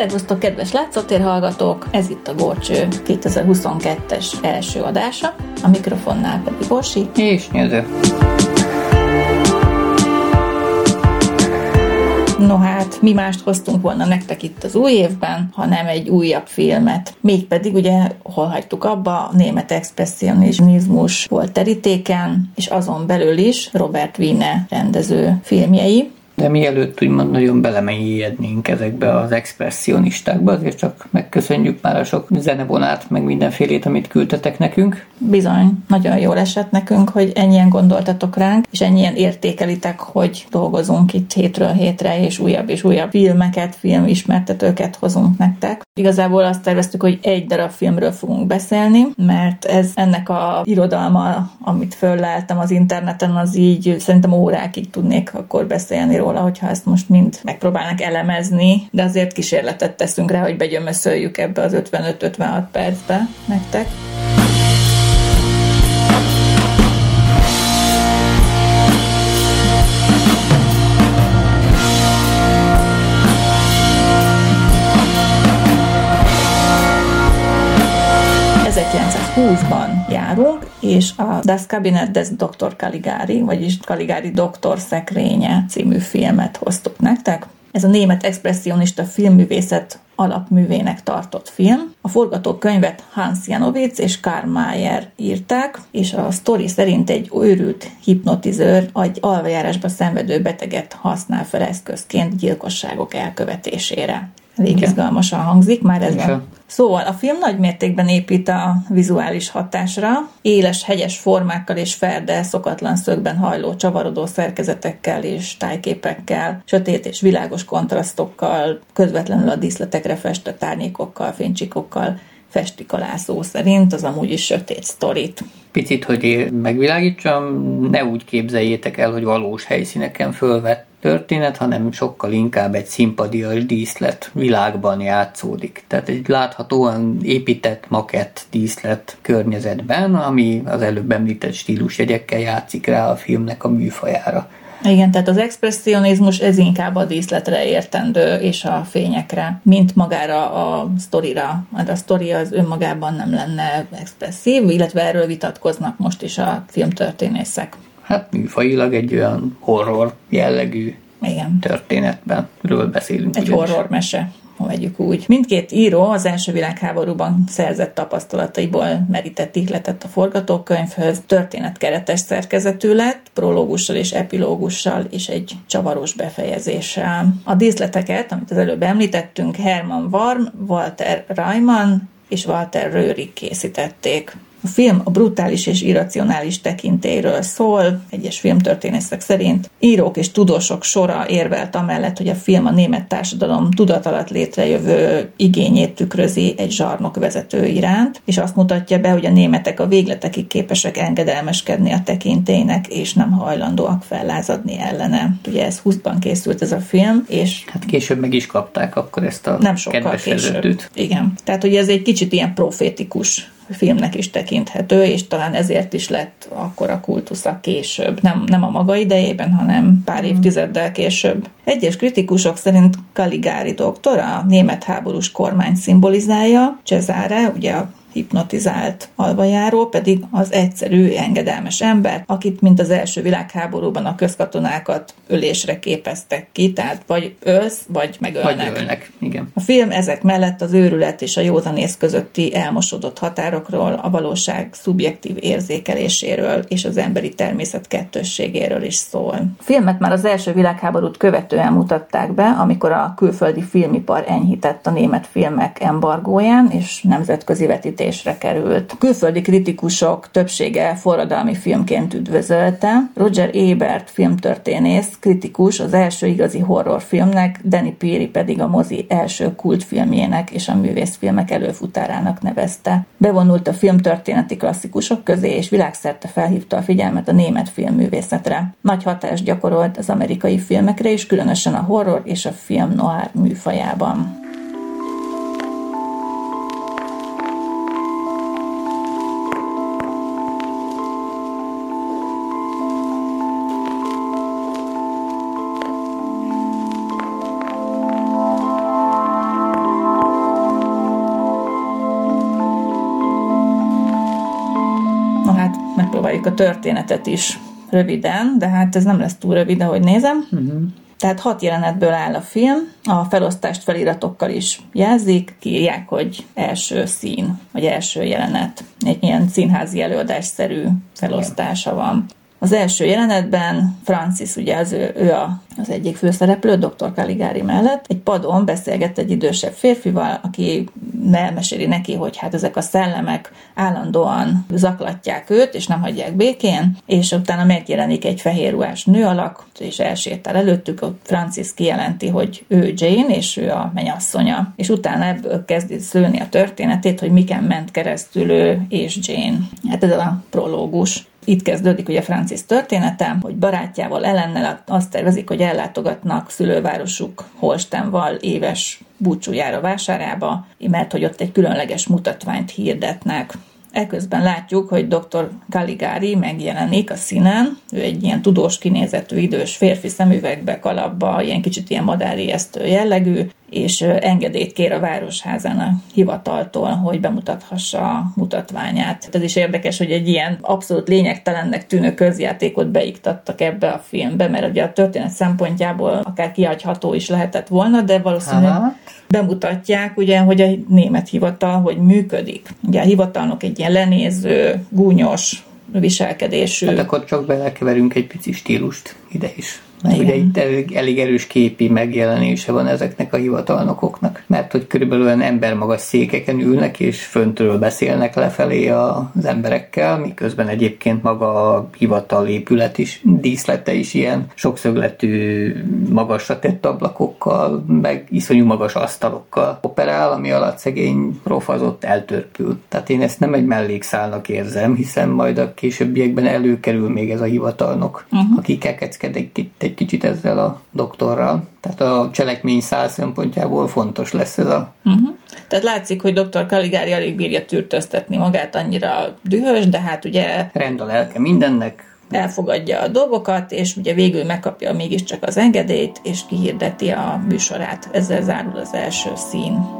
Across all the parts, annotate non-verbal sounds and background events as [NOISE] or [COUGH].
Szervusztok, kedves látszótér hallgatók! Ez itt a Gorcső 2022-es első adása, a mikrofonnál pedig Borsi és Nyöző. No hát, mi mást hoztunk volna nektek itt az új évben, hanem egy újabb filmet. Mégpedig ugye, hol hagytuk abba, a német expressionizmus volt terítéken, és azon belül is Robert Wiene rendező filmjei, de mielőtt úgymond nagyon belemélyednénk ezekbe az expressionistákba, azért csak megköszönjük már a sok zenebonát, meg mindenfélét, amit küldtetek nekünk. Bizony, nagyon jól esett nekünk, hogy ennyien gondoltatok ránk, és ennyien értékelitek, hogy dolgozunk itt hétről hétre, és újabb és újabb filmeket, filmismertetőket hozunk nektek. Igazából azt terveztük, hogy egy darab filmről fogunk beszélni, mert ez ennek a irodalma, amit fölleltem az interneten, az így szerintem órákig tudnék akkor beszélni róla róla, hogyha ezt most mind megpróbálnak elemezni, de azért kísérletet teszünk rá, hogy begyömöszöljük ebbe az 55-56 percbe nektek. 1920-ban járunk, és a Das Cabinet des Dr. Caligari, vagyis Caligari doktor szekrénye című filmet hoztuk nektek. Ez a német expressionista filmművészet alapművének tartott film. A forgatókönyvet Hans Janowitz és Karl Mayer írták, és a sztori szerint egy őrült hipnotizőr egy alvajárásba szenvedő beteget használ fel eszközként gyilkosságok elkövetésére. Elég Igen. izgalmasan hangzik már ez a Szóval a film nagy mértékben épít a vizuális hatásra, éles, hegyes formákkal és ferde, szokatlan szögben hajló, csavarodó szerkezetekkel és tájképekkel, sötét és világos kontrasztokkal, közvetlenül a díszletekre festett árnyékokkal, fénycsikokkal festik alá szó szerint, az amúgy is sötét sztorit. Picit, hogy megvilágítsam, ne úgy képzeljétek el, hogy valós helyszíneken fölvett történet, hanem sokkal inkább egy szimpadias díszlet világban játszódik. Tehát egy láthatóan épített makett díszlet környezetben, ami az előbb említett stílusjegyekkel játszik rá a filmnek a műfajára. Igen, tehát az expressionizmus ez inkább a díszletre értendő, és a fényekre, mint magára a sztorira. Hát a sztori az önmagában nem lenne expresszív, illetve erről vitatkoznak most is a filmtörténészek hát műfajilag egy olyan horror jellegű Igen. történetben ről beszélünk. Egy ugyanis. horror mese vegyük úgy. Mindkét író az első világháborúban szerzett tapasztalataiból merített ihletet a forgatókönyvhöz, történetkeretes szerkezetű lett, prológussal és epilógussal és egy csavaros befejezéssel. A díszleteket, amit az előbb említettünk, Hermann Warm, Walter Reimann és Walter Röhrig készítették. A film a brutális és irracionális tekintélyről szól, egyes filmtörténészek szerint. Írók és tudósok sora érvelt amellett, hogy a film a német társadalom tudat alatt létrejövő igényét tükrözi egy zsarnok vezető iránt, és azt mutatja be, hogy a németek a végletekig képesek engedelmeskedni a tekintélynek, és nem hajlandóak fellázadni ellene. Ugye ez 20-ban készült ez a film, és... Hát később meg is kapták akkor ezt a nem sokkal később. Igen. Tehát ugye ez egy kicsit ilyen profétikus filmnek is tekinthető, és talán ezért is lett akkor a kultusza később. Nem, nem a maga idejében, hanem pár évtizeddel később. Egyes kritikusok szerint Kaligári doktor a német háborús kormány szimbolizálja, Cezare, ugye a hipnotizált alvajáró pedig az egyszerű, engedelmes ember, akit, mint az első világháborúban a közkatonákat ölésre képeztek ki, tehát vagy ölsz, vagy megölnek. Vagy ölnek, igen. A film ezek mellett az őrület és a józanész közötti elmosodott határokról, a valóság szubjektív érzékeléséről és az emberi természet kettősségéről is szól. A filmet már az első világháborút követően mutatták be, amikor a külföldi filmipar enyhített a német filmek embargóján, és nemzetközi vetítés említésre került. Külföldi kritikusok többsége forradalmi filmként üdvözölte. Roger Ebert filmtörténész, kritikus az első igazi horrorfilmnek, Danny Peary pedig a mozi első kultfilmjének és a művészfilmek előfutárának nevezte. Bevonult a filmtörténeti klasszikusok közé, és világszerte felhívta a figyelmet a német filmművészetre. Nagy hatást gyakorolt az amerikai filmekre, és különösen a horror és a film noir műfajában. Történetet is röviden, de hát ez nem lesz túl rövid, ahogy nézem. Uh-huh. Tehát hat jelenetből áll a film, a felosztást feliratokkal is jelzik, kiírják, hogy első szín, vagy első jelenet. Egy ilyen színházi előadásszerű felosztása van. Az első jelenetben Francis, ugye az ő, ő a, az egyik főszereplő, dr. Caligari mellett, egy padon beszélget egy idősebb férfival, aki elmeséli neki, hogy hát ezek a szellemek állandóan zaklatják őt, és nem hagyják békén, és utána megjelenik egy fehér ruhás nő alak, és elsétál előttük, ott Francis kijelenti, hogy ő Jane, és ő a menyasszonya. És utána ebből kezdi szülni a történetét, hogy miken ment keresztül ő és Jane. Hát ez a prológus. Itt kezdődik ugye Francis története, hogy barátjával ellennel azt tervezik, hogy ellátogatnak szülővárosuk Holstenval éves búcsújára vásárába, mert hogy ott egy különleges mutatványt hirdetnek. Eközben látjuk, hogy dr. Caligari megjelenik a színen, ő egy ilyen tudós kinézetű idős férfi szemüvegbe, kalapba, ilyen kicsit ilyen madárijesztő jellegű, és engedélyt kér a Városházán a hivataltól, hogy bemutathassa a mutatványát. Ez is érdekes, hogy egy ilyen abszolút lényegtelennek tűnő közjátékot beiktattak ebbe a filmbe, mert ugye a történet szempontjából akár kihagyható is lehetett volna, de valószínűleg Aha. bemutatják, ugye, hogy a német hivatal hogy működik. Ugye a hivatalnok egy ilyen lenéző, gúnyos viselkedésű. Hát akkor csak belekeverünk egy pici stílust ide is. Mert ugye itt elég, elég erős képi megjelenése van ezeknek a hivatalnokoknak, mert hogy körülbelül olyan embermagas székeken ülnek, és föntről beszélnek lefelé az emberekkel, miközben egyébként maga a hivatal épület is, díszlete is ilyen sokszögletű, magasra tett ablakokkal, meg iszonyú magas asztalokkal operál, ami alatt szegény profazott eltörpül. Tehát én ezt nem egy mellékszálnak érzem, hiszen majd a későbbiekben előkerül még ez a hivatalnok, uh-huh. aki kekeckedik itt egy kicsit ezzel a doktorral. Tehát a cselekmény szál szempontjából fontos lesz ez a... Uh-huh. Tehát látszik, hogy dr. Caligari alig bírja tűrtöztetni magát, annyira dühös, de hát ugye... Rend a lelke mindennek, elfogadja a dolgokat, és ugye végül megkapja mégiscsak az engedélyt, és kihirdeti a műsorát. Ezzel zárul az első szín.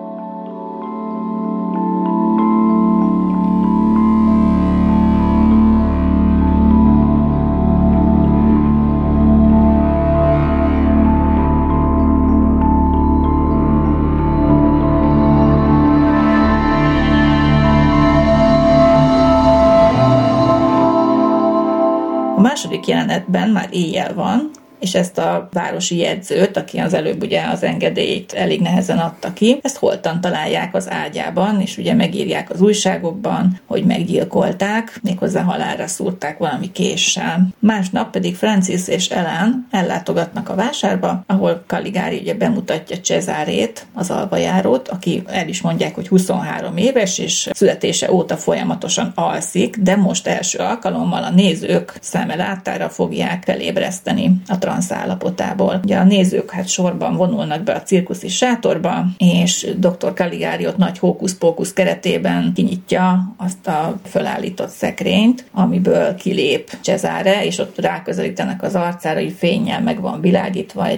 Második jelenetben már éjjel van, és ezt a városi jegyzőt, aki az előbb ugye az engedélyt elég nehezen adta ki, ezt holtan találják az ágyában, és ugye megírják az újságokban, hogy meggyilkolták, méghozzá halálra szúrták valami késsel. Másnap pedig Francis és Ellen ellátogatnak a vásárba, ahol Caligari ugye bemutatja Cezárét, az alvajárót, aki el is mondják, hogy 23 éves, és születése óta folyamatosan alszik, de most első alkalommal a nézők szeme látára fogják felébreszteni a transz állapotából. Ugye a nézők hát sorban vonulnak be a cirkuszi sátorba, és dr. Caligari ott nagy hókusz-pókusz keretében kinyitja azt a fölállított szekrényt, amiből kilép Cezare, és ott ráközelítenek az arcára, hogy fényjel meg van világítva,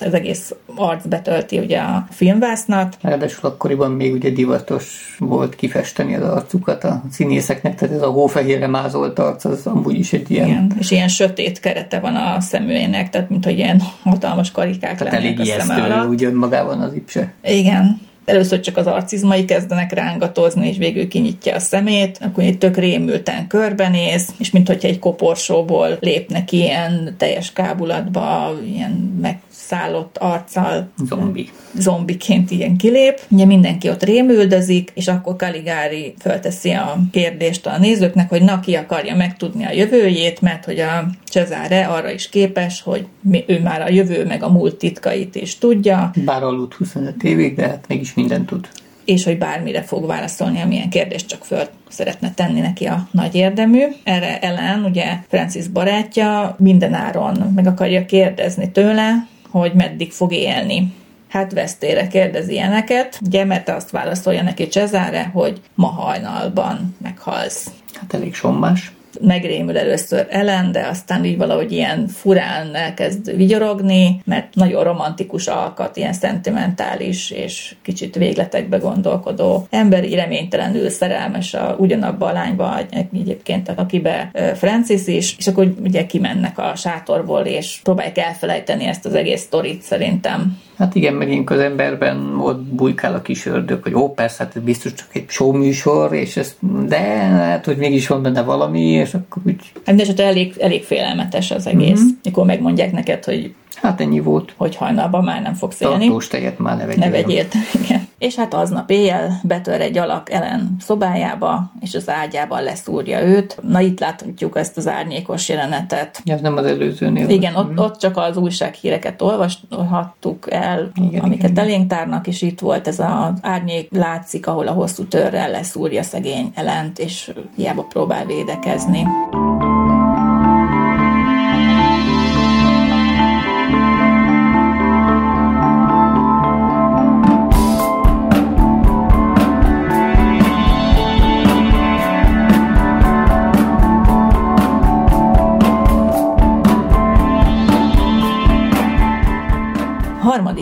az egész arc betölti ugye a filmvásznat. Ráadásul akkoriban még ugye divatos volt kifesteni az arcukat a színészeknek, tehát ez a hófehérre mázolt arc, az amúgy is egy ilyen... Igen, és ilyen sötét kerete van a szemülének, tehát mint hogy ilyen hatalmas karikák tehát lennének elég a szeme alatt. úgy önmagában az ipse. Igen. Először csak az arcizmai kezdenek rángatozni, és végül kinyitja a szemét, akkor egy tök rémülten körbenéz, és mint hogyha egy koporsóból lépnek ilyen teljes kábulatba, ilyen meg szállott arccal zombi. zombiként ilyen kilép. Ugye mindenki ott rémüldözik, és akkor Kaligári fölteszi a kérdést a nézőknek, hogy na ki akarja megtudni a jövőjét, mert hogy a Cezare arra is képes, hogy ő már a jövő meg a múlt titkait is tudja. Bár aludt 25 évig, de hát mégis mindent tud és hogy bármire fog válaszolni, amilyen kérdést csak föl szeretne tenni neki a nagy érdemű. Erre Ellen, ugye Francis barátja, minden áron meg akarja kérdezni tőle, hogy meddig fog élni. Hát vesztére kérdez ilyeneket, ugye, mert azt válaszolja neki Cezare, hogy ma hajnalban meghalsz. Hát elég sommás. Megrémül először Ellen, de aztán így valahogy ilyen furán elkezd vigyorogni, mert nagyon romantikus alkat, ilyen szentimentális és kicsit végletekbe gondolkodó emberi reménytelenül szerelmes a, ugyanabba a lányba egyébként, akibe Francis is, és akkor ugye kimennek a sátorból, és próbálják elfelejteni ezt az egész sztorit szerintem. Hát igen, megint az emberben ott bujkál a kis ördög, hogy ó, persze, hát ez biztos csak egy show műsor, és ez, de hát, hogy mégis van benne valami, és akkor úgy... Hát de elég, elég félelmetes az egész, mm-hmm. mikor megmondják neked, hogy Hát ennyi volt. Hogy hajnalban már nem fogsz élni. Tartós tejet már ne vegyél. Ne vegyél, [LAUGHS] igen. És hát aznap éjjel betör egy alak Ellen szobájába, és az ágyában leszúrja őt. Na itt láthatjuk ezt az árnyékos jelenetet. Ez nem az előzőnél. Igen, ott, ott csak az újsághíreket olvashattuk el, igen, amiket igen. elénk tárnak, és itt volt ez az árnyék látszik, ahol a hosszú törrel leszúrja szegény Ellent, és hiába próbál védekezni.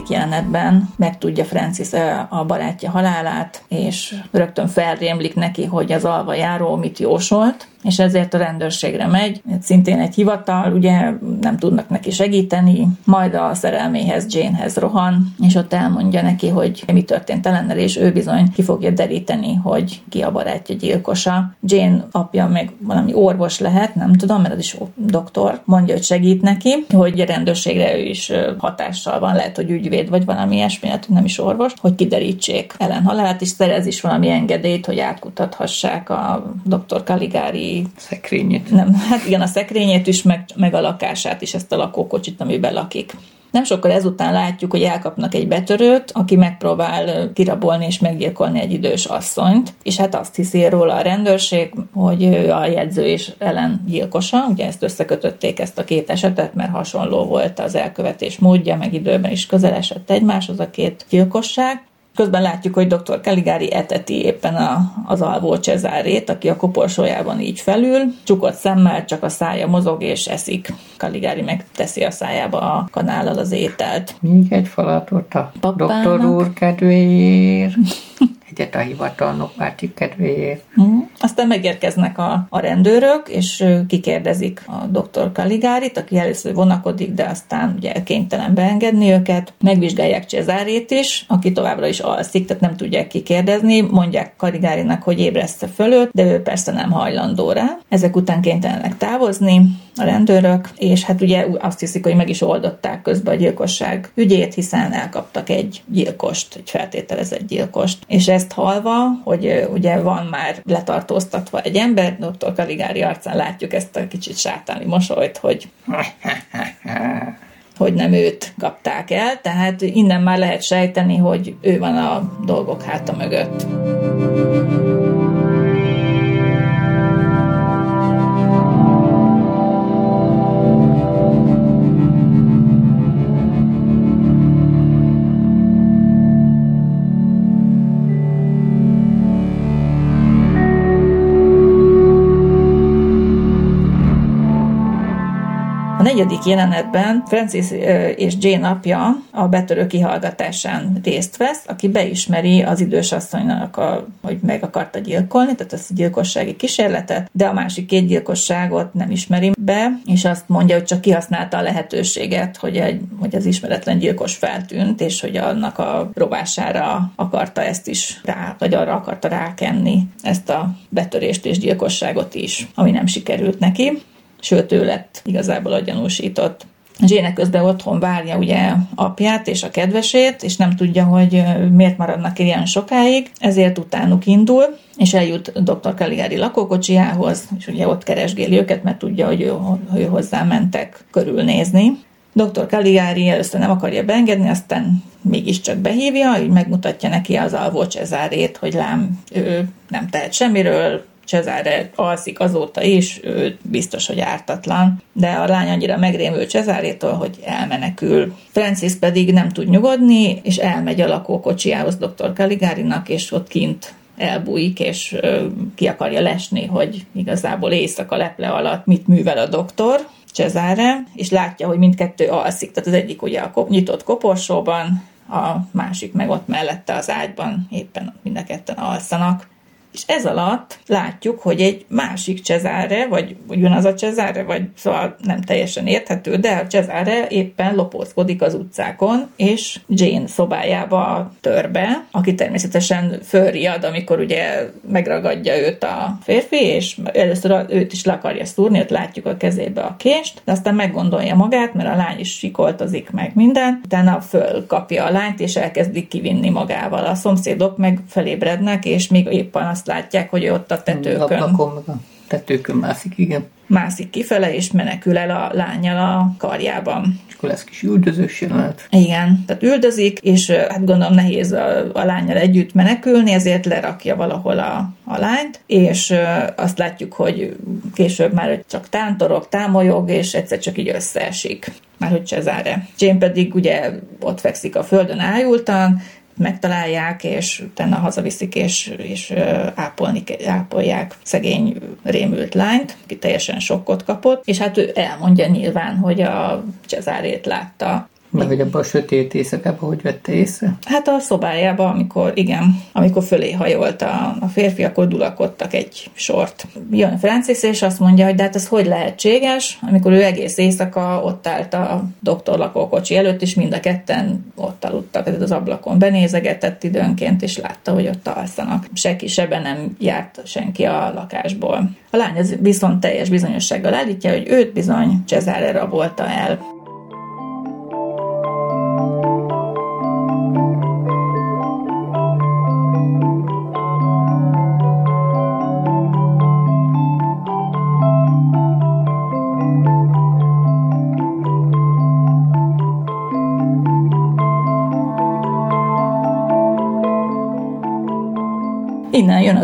Harmadik jelenetben megtudja Francis a barátja halálát, és rögtön felrémlik neki, hogy az alva járó mit jósolt, és ezért a rendőrségre megy. Szintén egy hivatal, ugye nem tudnak neki segíteni, majd a szerelméhez, Janehez rohan, és ott elmondja neki, hogy mi történt ellennel, és ő bizony ki fogja deríteni, hogy ki a barátja gyilkosa. Jane apja meg valami orvos lehet, nem tudom, mert az is doktor, mondja, hogy segít neki, hogy a rendőrségre ő is hatással van, lehet, hogy ügyvéd vagy valami ilyesmi, hát nem is orvos, hogy kiderítsék ellen halálát, és szerez is valami engedélyt, hogy átkutathassák a dr. Caligari Szekrényét. Nem, hát igen, a szekrényét is, meg, meg a lakását is, ezt a lakókocsit, amiben lakik. Nem sokkal ezután látjuk, hogy elkapnak egy betörőt, aki megpróbál kirabolni és meggyilkolni egy idős asszonyt, és hát azt hiszi róla a rendőrség, hogy ő a jegyző és ellen gyilkosa, ugye ezt összekötötték ezt a két esetet, mert hasonló volt az elkövetés módja, meg időben is közel esett egymáshoz a két gyilkosság, Közben látjuk, hogy dr. Caligari eteti éppen a, az alvó Cezárét, aki a koporsójában így felül, csukott szemmel, csak a szája mozog és eszik. Caligari megteszi a szájába a kanállal az ételt. Még egy falat a doktor úr kedvéért. [LAUGHS] egyet a hivatalnok párti kedvéért. Mm. Aztán megérkeznek a, a rendőrök, és kikérdezik a doktor Kaligárit, aki először vonakodik, de aztán ugye kénytelen beengedni őket. Megvizsgálják Cezárét is, aki továbbra is alszik, tehát nem tudják kikérdezni. Mondják Kaligárinak, hogy ébreszte fölött, de ő persze nem hajlandó rá. Ezek után kénytelenek távozni a rendőrök, és hát ugye azt hiszik, hogy meg is oldották közben a gyilkosság ügyét, hiszen elkaptak egy gyilkost, egy feltételezett gyilkost. És ezt halva, hogy ugye van már letartóztatva egy ember, dr. Kaligári arcán látjuk ezt a kicsit sátáni mosolyt, hogy [LAUGHS] hogy nem őt kapták el, tehát innen már lehet sejteni, hogy ő van a dolgok háta mögött. Negyedik jelenetben Francis és Jane apja a betörő kihallgatásán részt vesz, aki beismeri az idős asszonynak, a, hogy meg akarta gyilkolni, tehát ezt a gyilkossági kísérletet, de a másik két gyilkosságot nem ismeri be, és azt mondja, hogy csak kihasználta a lehetőséget, hogy, egy, hogy az ismeretlen gyilkos feltűnt, és hogy annak a rovására akarta ezt is rá, vagy arra akarta rákenni ezt a betörést és gyilkosságot is, ami nem sikerült neki sőt ő lett igazából a gyanúsított. Zsének közben otthon várja ugye apját és a kedvesét, és nem tudja, hogy miért maradnak ilyen sokáig, ezért utánuk indul, és eljut dr. Caligari lakókocsiához, és ugye ott keresgéli őket, mert tudja, hogy ő, ő hozzá mentek körülnézni. Dr. Caligari először nem akarja beengedni, aztán mégiscsak behívja, így megmutatja neki az alvó Cezárét, hogy lám, ő nem tehet semmiről, Cezárre alszik azóta is, ő biztos, hogy ártatlan, de a lány annyira megrémül Cezárétól, hogy elmenekül. Francis pedig nem tud nyugodni, és elmegy a lakókocsiához dr. Kaligárinak, és ott kint elbújik, és ki akarja lesni, hogy igazából éjszaka leple alatt mit művel a doktor, Cezare, és látja, hogy mindkettő alszik. Tehát az egyik ugye a nyitott koporsóban, a másik meg ott mellette az ágyban, éppen mind a ketten alszanak. És ez alatt látjuk, hogy egy másik Cezáre, vagy ugyanaz a Cezáre, vagy szóval nem teljesen érthető, de a Cezáre éppen lopózkodik az utcákon, és Jane szobájába tör be, aki természetesen fölriad, amikor ugye megragadja őt a férfi, és először őt is le akarja szúrni, ott látjuk a kezébe a kést, de aztán meggondolja magát, mert a lány is sikoltozik meg minden, utána fölkapja a lányt, és elkezdik kivinni magával. A szomszédok meg felébrednek, és még éppen azt azt látják, hogy ott a tetőkön. A a tetőkön mászik, igen. Mászik kifele, és menekül el a lányjal a karjában. És akkor lesz kis üldözős jelenet. Igen, tehát üldözik, és hát gondolom nehéz a, a lányjal együtt menekülni, ezért lerakja valahol a, a lányt, és azt látjuk, hogy később már csak tántorok, támolyog, és egyszer csak így összeesik már hogy Cezáre. Jane pedig ugye ott fekszik a földön ájultan, megtalálják, és utána hazaviszik, és, és ápolni, ápolják szegény rémült lányt, aki teljesen sokkot kapott, és hát ő elmondja nyilván, hogy a Cezárét látta meg hogy abban a sötét éjszakában hogy vette észre? Hát a szobájába, amikor, igen, amikor fölé hajolt a, a férfi, akkor dulakodtak egy sort. Jön Francis, és azt mondja, hogy de hát ez hogy lehetséges, amikor ő egész éjszaka ott állt a doktor lakókocsi előtt, és mind a ketten ott aludtak, tehát az ablakon benézegetett időnként, és látta, hogy ott alszanak. Senki sebe nem járt senki a lakásból. A lány ez viszont teljes bizonyossággal állítja, hogy őt bizony Cezare rabolta el.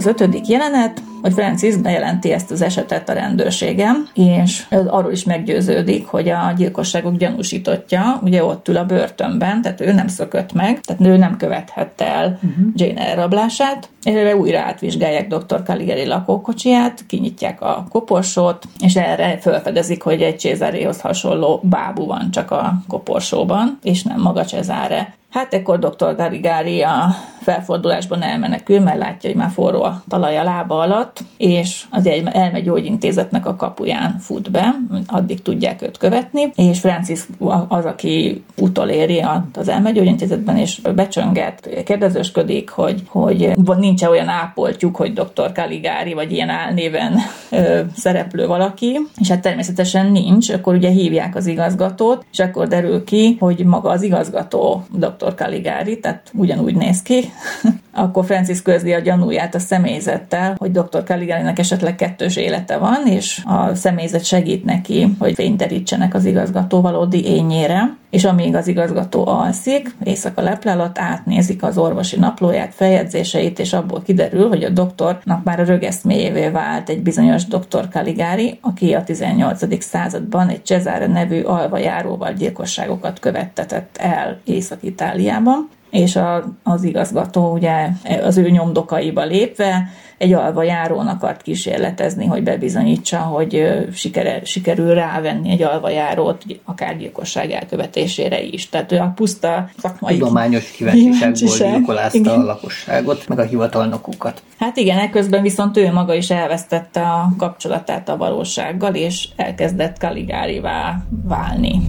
Az ötödik jelenet, hogy Francis bejelenti ezt az esetet a rendőrségem, és arról is meggyőződik, hogy a gyilkosságok gyanúsítottja ugye ott ül a börtönben, tehát ő nem szökött meg, tehát ő nem követhette el uh-huh. Jane elrablását, erre újra átvizsgálják dr. Caligari lakókocsiját, kinyitják a koporsót, és erre felfedezik, hogy egy Cézáréhoz hasonló bábú van csak a koporsóban, és nem maga Cézáre. Hát ekkor dr. Garigári a felfordulásban elmenekül, mert látja, hogy már forró a talaj a lába alatt, és az egy elmegy gyógyintézetnek a kapuján fut be, addig tudják őt követni, és Francis az, aki utoléri az elmegyógyintézetben, és becsönget, kérdezősködik, hogy, hogy nincs olyan ápoltjuk, hogy dr. Kaligári, vagy ilyen álnéven ö, szereplő valaki, és hát természetesen nincs, akkor ugye hívják az igazgatót, és akkor derül ki, hogy maga az igazgató dr. Kaligári, tehát ugyanúgy néz ki, akkor Francis közli a gyanúját a személyzettel, hogy dr. Caligari-nek esetleg kettős élete van, és a személyzet segít neki, hogy fényterítsenek az igazgató valódi ényére, és amíg az igazgató alszik, éjszaka leple alatt átnézik az orvosi naplóját, feljegyzéseit, és abból kiderül, hogy a doktornak már a rögeszméjévé vált egy bizonyos dr. Caligari, aki a 18. században egy Cesare nevű alvajáróval gyilkosságokat követtetett el Észak-Itáliában és a, az igazgató ugye az ő nyomdokaiba lépve egy alvajáron akart kísérletezni, hogy bebizonyítsa, hogy sikere, sikerül rávenni egy alvajárót akár gyilkosság elkövetésére is. Tehát ő a puszta szakmai tudományos kíváncsiságból gyilkolázta igen. a lakosságot, meg a hivatalnokukat. Hát igen, ekközben viszont ő maga is elvesztette a kapcsolatát a valósággal, és elkezdett kaligárivá válni.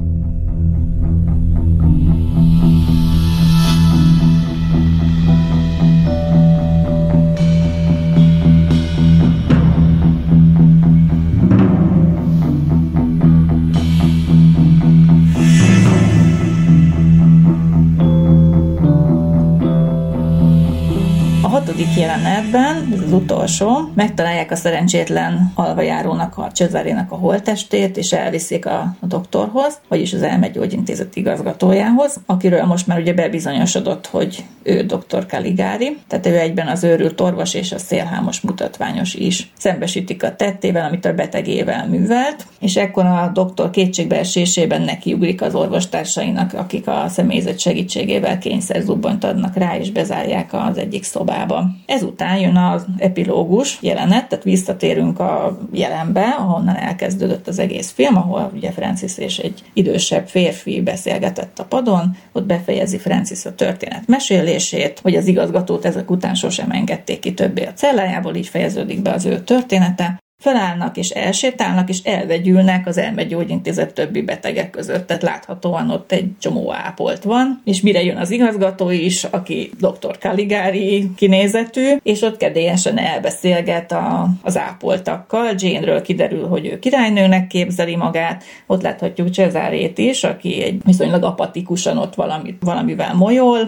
Jelenetben, ez az utolsó, megtalálják a szerencsétlen alvajárónak, a Cezarének a holtestét, és elviszik a, a doktorhoz, vagyis az elmegyógyintézet igazgatójához, akiről most már ugye bebizonyosodott, hogy ő dr. Kaligári, tehát ő egyben az őrült orvos és a szélhámos mutatványos is. Szembesítik a tettével, amit a betegével művelt, és ekkor a doktor kétségbeesésében nekiugrik az orvostársainak, akik a személyzet segítségével kényszerzubbonyt adnak rá, és bezárják az egyik szobába. Ezután jön az epilógus jelenet, tehát visszatérünk a jelenbe, ahonnan elkezdődött az egész film, ahol ugye Francis és egy idősebb férfi beszélgetett a padon, ott befejezi Francis a történet mesélését, hogy az igazgatót ezek után sosem engedték ki többé a cellájából, így fejeződik be az ő története. Felállnak és elsétálnak, és elvegyülnek az elmegyógyintézet többi betegek között. Tehát láthatóan ott egy csomó ápolt van, és mire jön az igazgató is, aki dr. Caligari kinézetű, és ott kedélyesen elbeszélget a, az ápoltakkal. Jane-ről kiderül, hogy ő királynőnek képzeli magát. Ott láthatjuk Cezárét is, aki egy viszonylag apatikusan ott valami, valamivel molyol,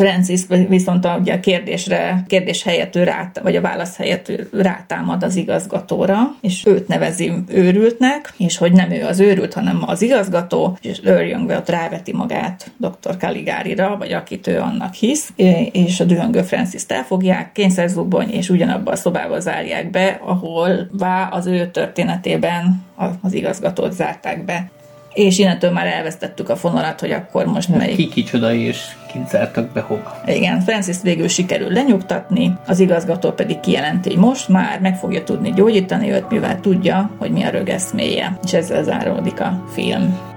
Francis viszont a, ugye a kérdésre, kérdés helyett ő rát, vagy a válasz helyett ő rátámad az igazgatóra, és őt nevezi őrültnek, és hogy nem ő az őrült, hanem az igazgató, és őrjöngve ott ráveti magát dr. Caligárira, vagy akit ő annak hisz, és a dühöngő Francis-t elfogják, kényszerzubony, és ugyanabban a szobába zárják be, ahol vá az ő történetében az igazgatót zárták be és innentől már elvesztettük a fonalat, hogy akkor most melyik... Ki kicsoda és kint zártak be hova. Igen, Francis végül sikerül lenyugtatni, az igazgató pedig kijelenti, hogy most már meg fogja tudni gyógyítani őt, mivel tudja, hogy mi a rögeszméje. És ezzel záródik a film.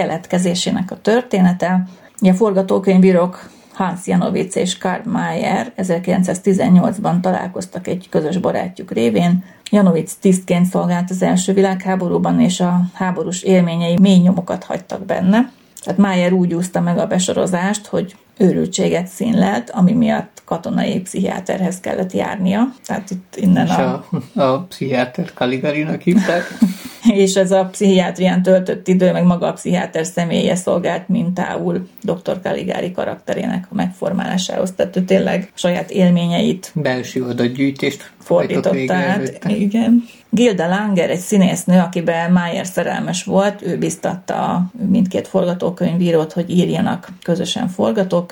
Keletkezésének a története. A forgatókönyvírók Hans Janovic és Karl Mayer 1918-ban találkoztak egy közös barátjuk révén. Janovic tisztként szolgált az első világháborúban, és a háborús élményei mély nyomokat hagytak benne. Tehát Mayer úgy úszta meg a besorozást, hogy őrültséget színlelt, ami miatt katonai pszichiáterhez kellett járnia. Tehát itt innen és a... a, a pszichiáter Kaligarinak hívták. [LAUGHS] és ez a pszichiátrián töltött idő, meg maga a pszichiáter személye szolgált mintául dr. Kaligári karakterének a megformálásához. Tehát ő tényleg saját élményeit belső adatgyűjtést fordította át. Igen. Gilda Langer, egy színésznő, akiben Mayer szerelmes volt, ő biztatta mindkét forgatókönyvírót, hogy írjanak közösen forgatókönyvet.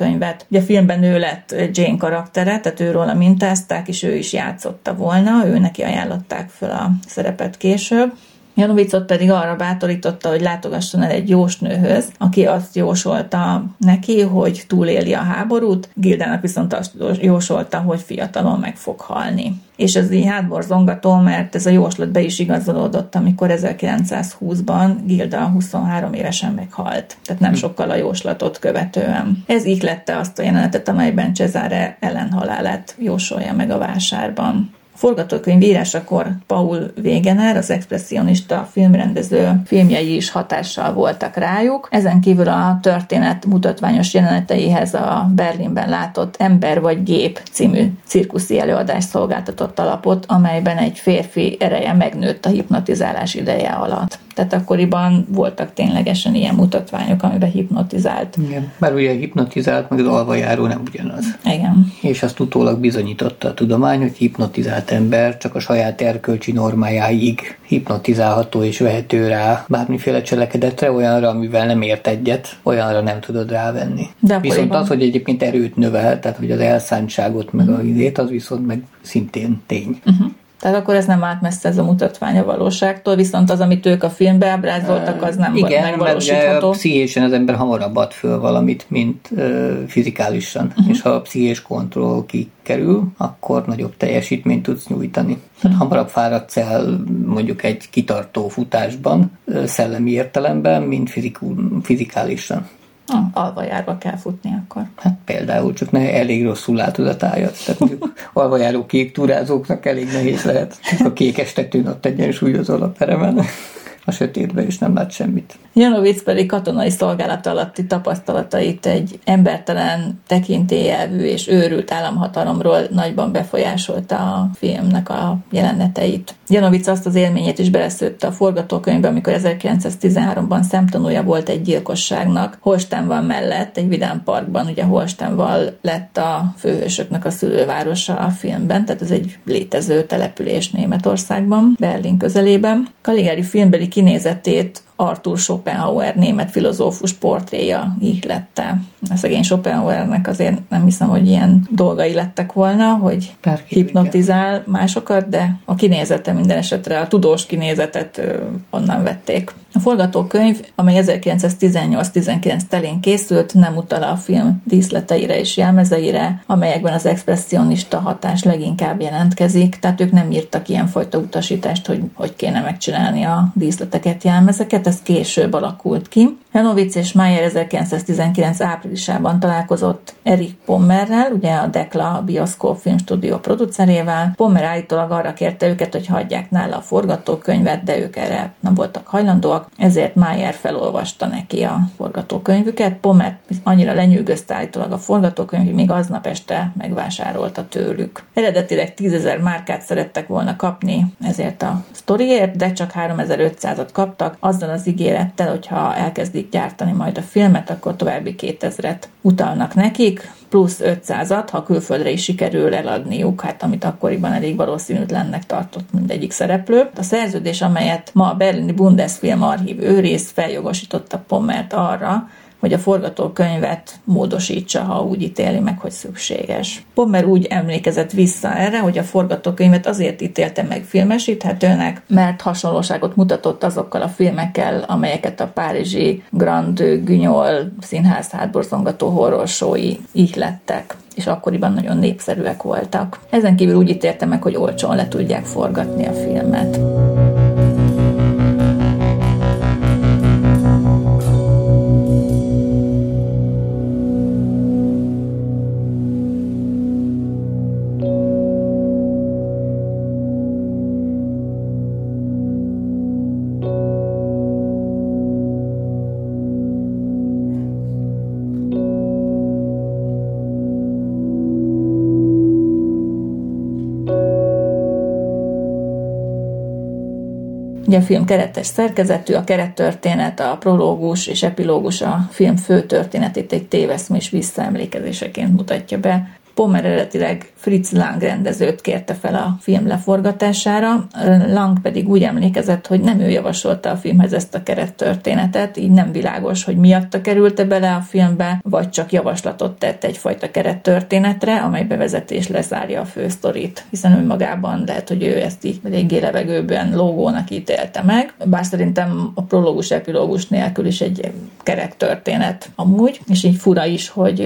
Ugye a filmben ő lett Jane karaktere, tehát őről a mintázták, és ő is játszotta volna, ő neki ajánlották fel a szerepet később. Janovicot pedig arra bátorította, hogy látogasson el egy jósnőhöz, aki azt jósolta neki, hogy túléli a háborút, Gildának viszont azt jósolta, hogy fiatalon meg fog halni. És ez így hátborzongató, mert ez a jóslat be is igazolódott, amikor 1920-ban Gilda 23 évesen meghalt. Tehát nem hm. sokkal a jóslatot követően. Ez lette azt a jelenetet, amelyben Cesare ellenhalálát jósolja meg a vásárban forgatókönyv írásakor Paul Wegener, az expressionista filmrendező filmjei is hatással voltak rájuk. Ezen kívül a történet mutatványos jeleneteihez a Berlinben látott Ember vagy Gép című cirkuszi előadás szolgáltatott alapot, amelyben egy férfi ereje megnőtt a hipnotizálás ideje alatt. Tehát akkoriban voltak ténylegesen ilyen mutatványok, amiben hipnotizált. Igen, bár ugye hipnotizált, meg az alvajáró nem ugyanaz. Igen. És azt utólag bizonyította a tudomány, hogy hipnotizált ember csak a saját erkölcsi normájáig hipnotizálható és vehető rá bármiféle cselekedetre, olyanra, amivel nem ért egyet, olyanra nem tudod rávenni. De Viszont az, hogy egyébként erőt növel, tehát hogy az elszántságot meg a idét, az viszont meg szintén tény. Uh-huh. Tehát akkor ez nem állt messze ez a mutatvány a valóságtól, viszont az, amit ők a filmbe ábrázoltak, az nem Igen, megvalósítható. mert pszichésen az ember hamarabb ad föl valamit, mint fizikálisan. Uh-huh. És ha a pszichés kontroll kikerül, akkor nagyobb teljesítményt tudsz nyújtani. Tehát uh-huh. hamarabb fáradsz el mondjuk egy kitartó futásban, szellemi értelemben, mint fizikul, fizikálisan. Ah, alvajárba kell futni akkor. Hát például, csak ne elég rosszul látod a tájat. Tehát mondjuk alvajáró kék túrázóknak elég nehéz lehet. A kék estetőn ott egyensúlyozol a peremen a sötétbe, és nem lát semmit. Janovic pedig katonai szolgálat alatti tapasztalatait egy embertelen, tekintélyelvű és őrült államhatalomról nagyban befolyásolta a filmnek a jeleneteit. Janovic azt az élményét is beleszőtte a forgatókönyvbe, amikor 1913-ban szemtanúja volt egy gyilkosságnak. Holsteinval mellett, egy vidám parkban, ugye Holsteinval lett a főhősöknek a szülővárosa a filmben, tehát ez egy létező település Németországban, Berlin közelében. Caligari filmbeli kinézetét Arthur Schopenhauer német filozófus portréja ihlette. A szegény Schopenhauernek azért nem hiszem, hogy ilyen dolgai lettek volna, hogy Bárki hipnotizál másokat, de a kinézete minden esetre, a tudós kinézetet onnan vették. A forgatókönyv, amely 1918-19 telén készült, nem utal a film díszleteire és jelmezeire, amelyekben az expressionista hatás leginkább jelentkezik, tehát ők nem írtak ilyenfajta utasítást, hogy hogy kéne megcsinálni a díszleteket, jelmezeket, ez később alakult ki. Janovic és Mayer 1919 áprilisában találkozott Erik Pommerrel, ugye a Dekla Bioszkóp filmstúdió producerével. Pommer állítólag arra kérte őket, hogy hagyják nála a forgatókönyvet, de ők erre nem voltak hajlandóak, ezért Mayer felolvasta neki a forgatókönyvüket. Pommer annyira lenyűgözte állítólag a forgatókönyv, hogy még aznap este megvásárolta tőlük. Eredetileg 10.000 márkát szerettek volna kapni ezért a sztoriért, de csak 3500-at kaptak, azzal az ígérettel, hogyha elkezdik gyártani majd a filmet, akkor további 2000-et utalnak nekik, plusz 500-at, ha külföldre is sikerül eladniuk, hát amit akkoriban elég valószínűtlennek tartott mindegyik szereplő. A szerződés, amelyet ma a berlini Bundesfilm archív őrész feljogosította Pommert arra, hogy a forgatókönyvet módosítsa, ha úgy ítéli meg, hogy szükséges. Pommer úgy emlékezett vissza erre, hogy a forgatókönyvet azért ítélte meg filmesíthetőnek, mert hasonlóságot mutatott azokkal a filmekkel, amelyeket a párizsi Grand Guignol színház hátborzongató horrorsói ihlettek és akkoriban nagyon népszerűek voltak. Ezen kívül úgy ítélte meg, hogy olcsón le tudják forgatni a filmet. Ugye a film keretes szerkezetű, a kerettörténet, a prológus és epilógus a film fő történetét egy téveszmés visszaemlékezéseként mutatja be. Pommer eredetileg Fritz Lang rendezőt kérte fel a film leforgatására, Lang pedig úgy emlékezett, hogy nem ő javasolta a filmhez ezt a kerettörténetet, így nem világos, hogy miatta kerülte bele a filmbe, vagy csak javaslatot tett egyfajta kerettörténetre, amely bevezetés lezárja a fősztorit, hiszen önmagában lehet, hogy ő ezt így eléggé levegőben logónak ítélte meg, bár szerintem a prológus epilógus nélkül is egy kerettörténet amúgy, és így fura is, hogy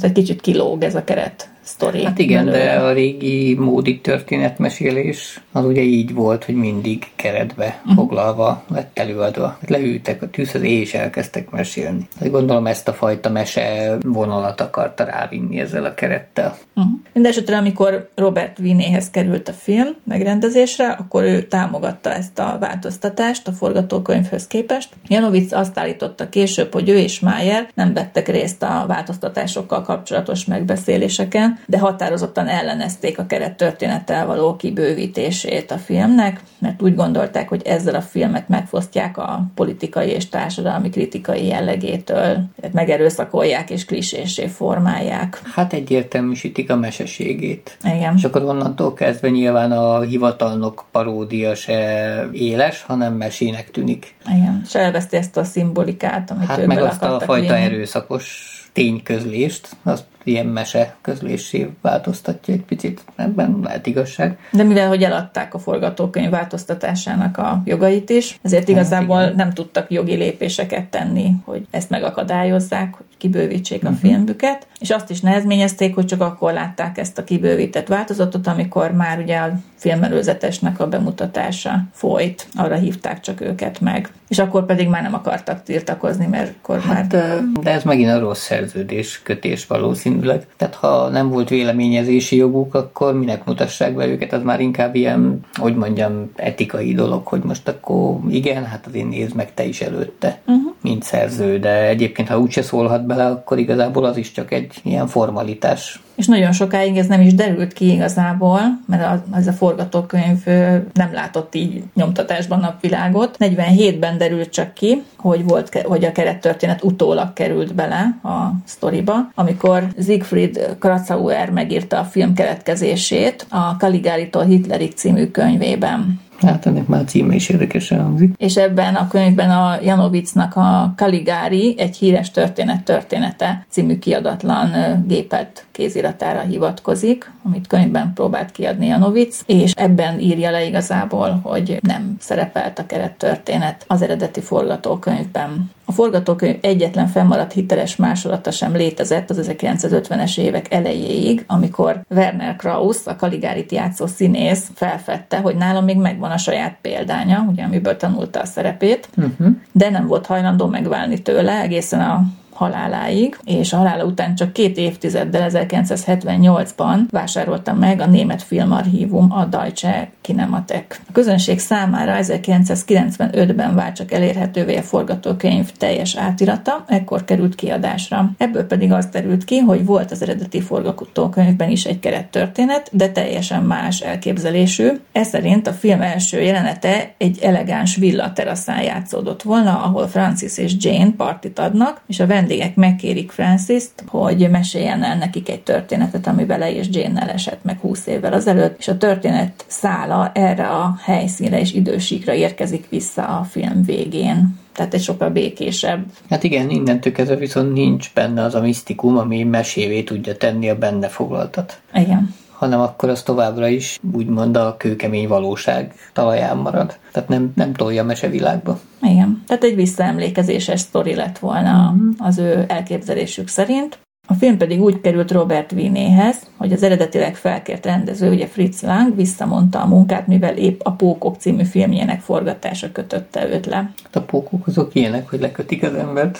egy kicsit kilóg ez a keret sztori. Hát igen, belőle. de a régi módi történetmesélés az ugye így volt, hogy mindig keretbe uh-huh. foglalva lett előadva. Leültek a tűzhez és elkezdtek mesélni. Hát gondolom ezt a fajta mese vonalat akarta rávinni ezzel a kerettel. Uh-huh. Mindenesetre, amikor Robert Winéhez került a film megrendezésre, akkor ő támogatta ezt a változtatást a forgatókönyvhöz képest. Janovic azt állította később, hogy ő és Mayer nem vettek részt a változtatásokkal kapcsolatos megbeszéléseken, de határozottan ellenezték a keret történettel való kibővítését a filmnek, mert úgy gondolták, hogy ezzel a filmet megfosztják a politikai és társadalmi kritikai jellegétől, megerőszakolják és klisésé formálják. Hát egyértelműsítik a meseségét. Igen. És akkor onnantól kezdve nyilván a hivatalnok paródia se éles, hanem mesének tűnik. Igen. És elveszti ezt a szimbolikát, amit Hát meg azt a fajta vinni. erőszakos tényközlést, azt ilyen mese közlésé változtatja egy picit. Ebben lehet igazság. De mivel, hogy eladták a forgatókönyv változtatásának a jogait is, ezért igazából igen. nem tudtak jogi lépéseket tenni, hogy ezt megakadályozzák, hogy kibővítsék a filmüket, és azt is nehezményezték, hogy csak akkor látták ezt a kibővített változatot, amikor már ugye a filmelőzetesnek a bemutatása folyt, arra hívták csak őket meg. És akkor pedig már nem akartak tiltakozni, mert akkor már... Hát, ö, de ez megint a rossz szerződés kötés valószínűleg. Tehát ha nem volt véleményezési joguk, akkor minek mutassák be őket, az már inkább ilyen, hogy mondjam, etikai dolog, hogy most akkor igen, hát azért nézd meg te is előtte, uh-huh. mint szerző, de egyébként ha úgyse szólhat bele, akkor igazából az is csak egy ilyen formalitás. És nagyon sokáig ez nem is derült ki igazából, mert a, ez a forgatókönyv nem látott így nyomtatásban napvilágot. 47-ben derült csak ki, hogy, volt, hogy a kerettörténet utólag került bele a sztoriba, amikor Siegfried Kratauer megírta a film keletkezését a Caligari-tól Hitlerig című könyvében. Hát ennek már címe is érdekesen hangzik. És ebben a könyvben a Janovicnak a Caligari egy híres történet története című kiadatlan ö, gépelt kéziratára hivatkozik, amit könyvben próbált kiadni Janovic, és ebben írja le igazából, hogy nem szerepelt a kerettörténet az eredeti forgatókönyvben. A forgatókönyv egyetlen fennmaradt hiteles másolata sem létezett az 1950-es évek elejéig, amikor Werner Krauss, a Kaligárit játszó színész felfedte, hogy nála még megvan a saját példánya, ugye, amiből tanulta a szerepét, uh-huh. de nem volt hajlandó megválni tőle egészen a haláláig, és halála után csak két évtizeddel 1978-ban vásárolta meg a német filmarchívum a Deutsche Kinematek. A közönség számára 1995-ben vált csak elérhetővé a forgatókönyv teljes átirata, ekkor került kiadásra. Ebből pedig az terült ki, hogy volt az eredeti forgatókönyvben is egy kerettörténet, de teljesen más elképzelésű. Ez szerint a film első jelenete egy elegáns villa teraszán játszódott volna, ahol Francis és Jane partit adnak, és a vendégek megkérik Francis-t, hogy meséljen el nekik egy történetet, ami vele és Jane-nel esett meg 20 évvel azelőtt, és a történet szála erre a helyszínre és idősíkra érkezik vissza a film végén. Tehát egy sokkal békésebb. Hát igen, innentől kezdve viszont nincs benne az a misztikum, ami mesévé tudja tenni a benne foglaltat. Igen. Hanem akkor az továbbra is úgymond a kőkemény valóság talaján marad. Tehát nem, nem tolja a mesevilágba. Igen. Tehát egy visszaemlékezéses sztori lett volna az ő elképzelésük szerint. A film pedig úgy került Robert Winéhez, hogy az eredetileg felkért rendező, ugye Fritz Lang visszamondta a munkát, mivel épp a Pókok című filmjének forgatása kötötte őt le. Hát a pókok azok ilyenek, hogy lekötik az embert.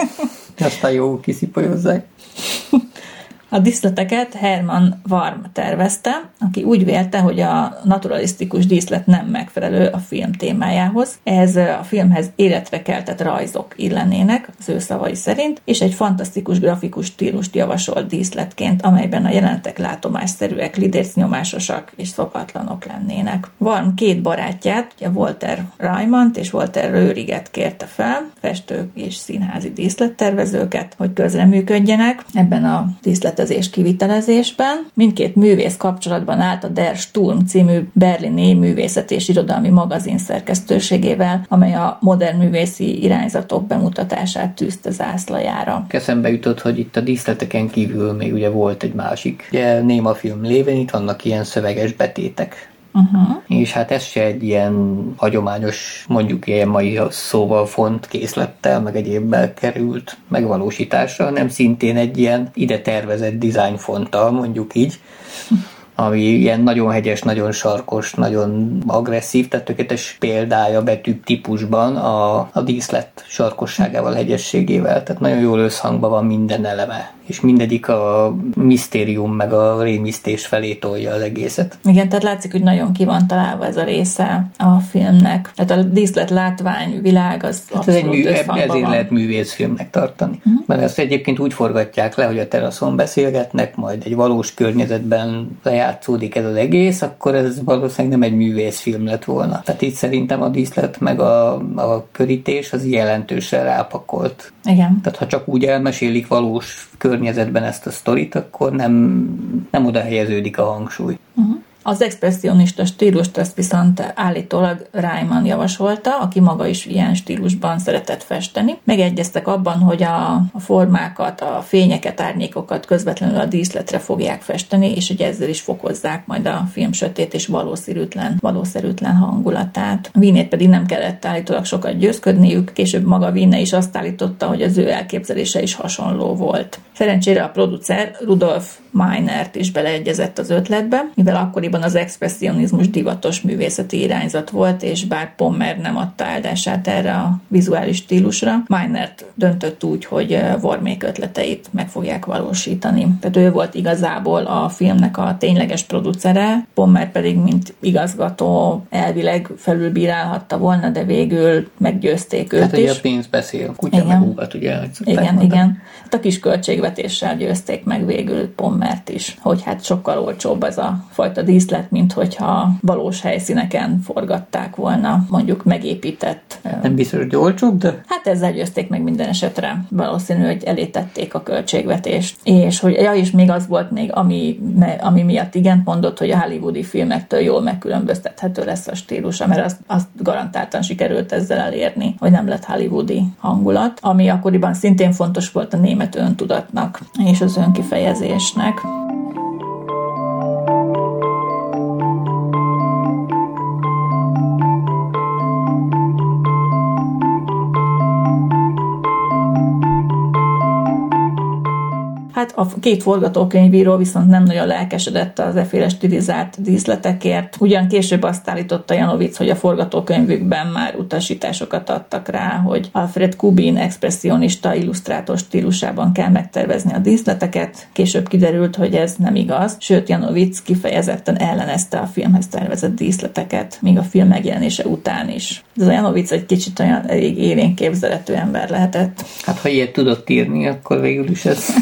[LAUGHS] Aztán jó kiszipolyozzák. A díszleteket Herman Warm tervezte, aki úgy vélte, hogy a naturalisztikus díszlet nem megfelelő a film témájához. Ez a filmhez életre keltett rajzok illenének, az ő szavai szerint, és egy fantasztikus grafikus stílust javasolt díszletként, amelyben a jelenetek látomásszerűek, lidércnyomásosak és szokatlanok lennének. Warm két barátját, ugye Walter Raimant és Walter Röhriget kérte fel, festők és színházi díszlettervezőket, hogy közreműködjenek ebben a díszlet díszletezés kivitelezésben. Mindkét művész kapcsolatban állt a Der Sturm című berlini művészet és irodalmi magazin szerkesztőségével, amely a modern művészi irányzatok bemutatását tűzte zászlajára. Eszembe jutott, hogy itt a díszleteken kívül még ugye volt egy másik. Ugye néma film lévén itt vannak ilyen szöveges betétek. Uh-huh. És hát ez se egy ilyen hagyományos, mondjuk ilyen mai szóval font készlettel, meg egyébbel került megvalósításra, hanem szintén egy ilyen ide tervezett design fonttal, mondjuk így, ami ilyen nagyon hegyes, nagyon sarkos, nagyon agresszív, tehát tökéletes példája betűbb típusban a, a díszlet sarkosságával, hegyességével, tehát nagyon jól összhangban van minden eleme és mindegyik a misztérium meg a rémisztés felé tolja az egészet. Igen, tehát látszik, hogy nagyon ki van találva ez a része a filmnek. Tehát a díszlet látvány világ az hát ez egy mű, ezért van. lehet művészfilmnek tartani. Uh-huh. Mert ezt egyébként úgy forgatják le, hogy a teraszon beszélgetnek, majd egy valós környezetben lejátszódik ez az egész, akkor ez valószínűleg nem egy művészfilm lett volna. Tehát itt szerintem a díszlet meg a, a körítés az jelentősen rápakolt. Igen. Tehát ha csak úgy elmesélik valós környezetben ezt a sztorit, akkor nem, nem oda helyeződik a hangsúly. Uh-huh. Az expressionista stílust ezt viszont állítólag Ryman javasolta, aki maga is ilyen stílusban szeretett festeni. Megegyeztek abban, hogy a, formákat, a fényeket, árnyékokat közvetlenül a díszletre fogják festeni, és hogy ezzel is fokozzák majd a film sötét és valószerűtlen, valószerűtlen hangulatát. Vinét pedig nem kellett állítólag sokat győzködniük, később maga Vinne is azt állította, hogy az ő elképzelése is hasonló volt. Szerencsére a producer Rudolf Meinert is beleegyezett az ötletbe, mivel akkoriban az expressionizmus divatos művészeti irányzat volt, és bár Pommer nem adta áldását erre a vizuális stílusra, Meinert döntött úgy, hogy Vormék ötleteit meg fogják valósítani. Tehát ő volt igazából a filmnek a tényleges producere, Pommer pedig, mint igazgató, elvileg felülbírálhatta volna, de végül meggyőzték őt hát, is. Hát, a pénz beszél, kutya igen. meg ugat, ugye? Igen, mondani. igen. Hát a kis költségvetéssel győzték meg végül Pommer mert is, hogy hát sokkal olcsóbb ez a fajta díszlet, mint hogyha valós helyszíneken forgatták volna, mondjuk megépített. Nem biztos, hogy olcsóbb, de... Hát ezzel győzték meg minden esetre. Valószínű, hogy elétették a költségvetést. És hogy ja, és még az volt még, ami, ami miatt igen mondott, hogy a hollywoodi filmektől jól megkülönböztethető lesz a stílusa, mert azt, azt garantáltan sikerült ezzel elérni, hogy nem lett hollywoodi hangulat, ami akkoriban szintén fontos volt a német öntudatnak és az önkifejezésnek meg. Hát a két forgatókönyvíró viszont nem nagyon lelkesedett az efféle stilizált díszletekért. Ugyan később azt állította Janovic, hogy a forgatókönyvükben már utasításokat adtak rá, hogy Alfred Kubin expressionista illusztrátor stílusában kell megtervezni a díszleteket. Később kiderült, hogy ez nem igaz, sőt Janovic kifejezetten ellenezte a filmhez tervezett díszleteket, míg a film megjelenése után is. Ez a Janovic egy kicsit olyan elég élénk képzeletű ember lehetett. Hát ha ilyet tudott írni, akkor végül is ez [LAUGHS]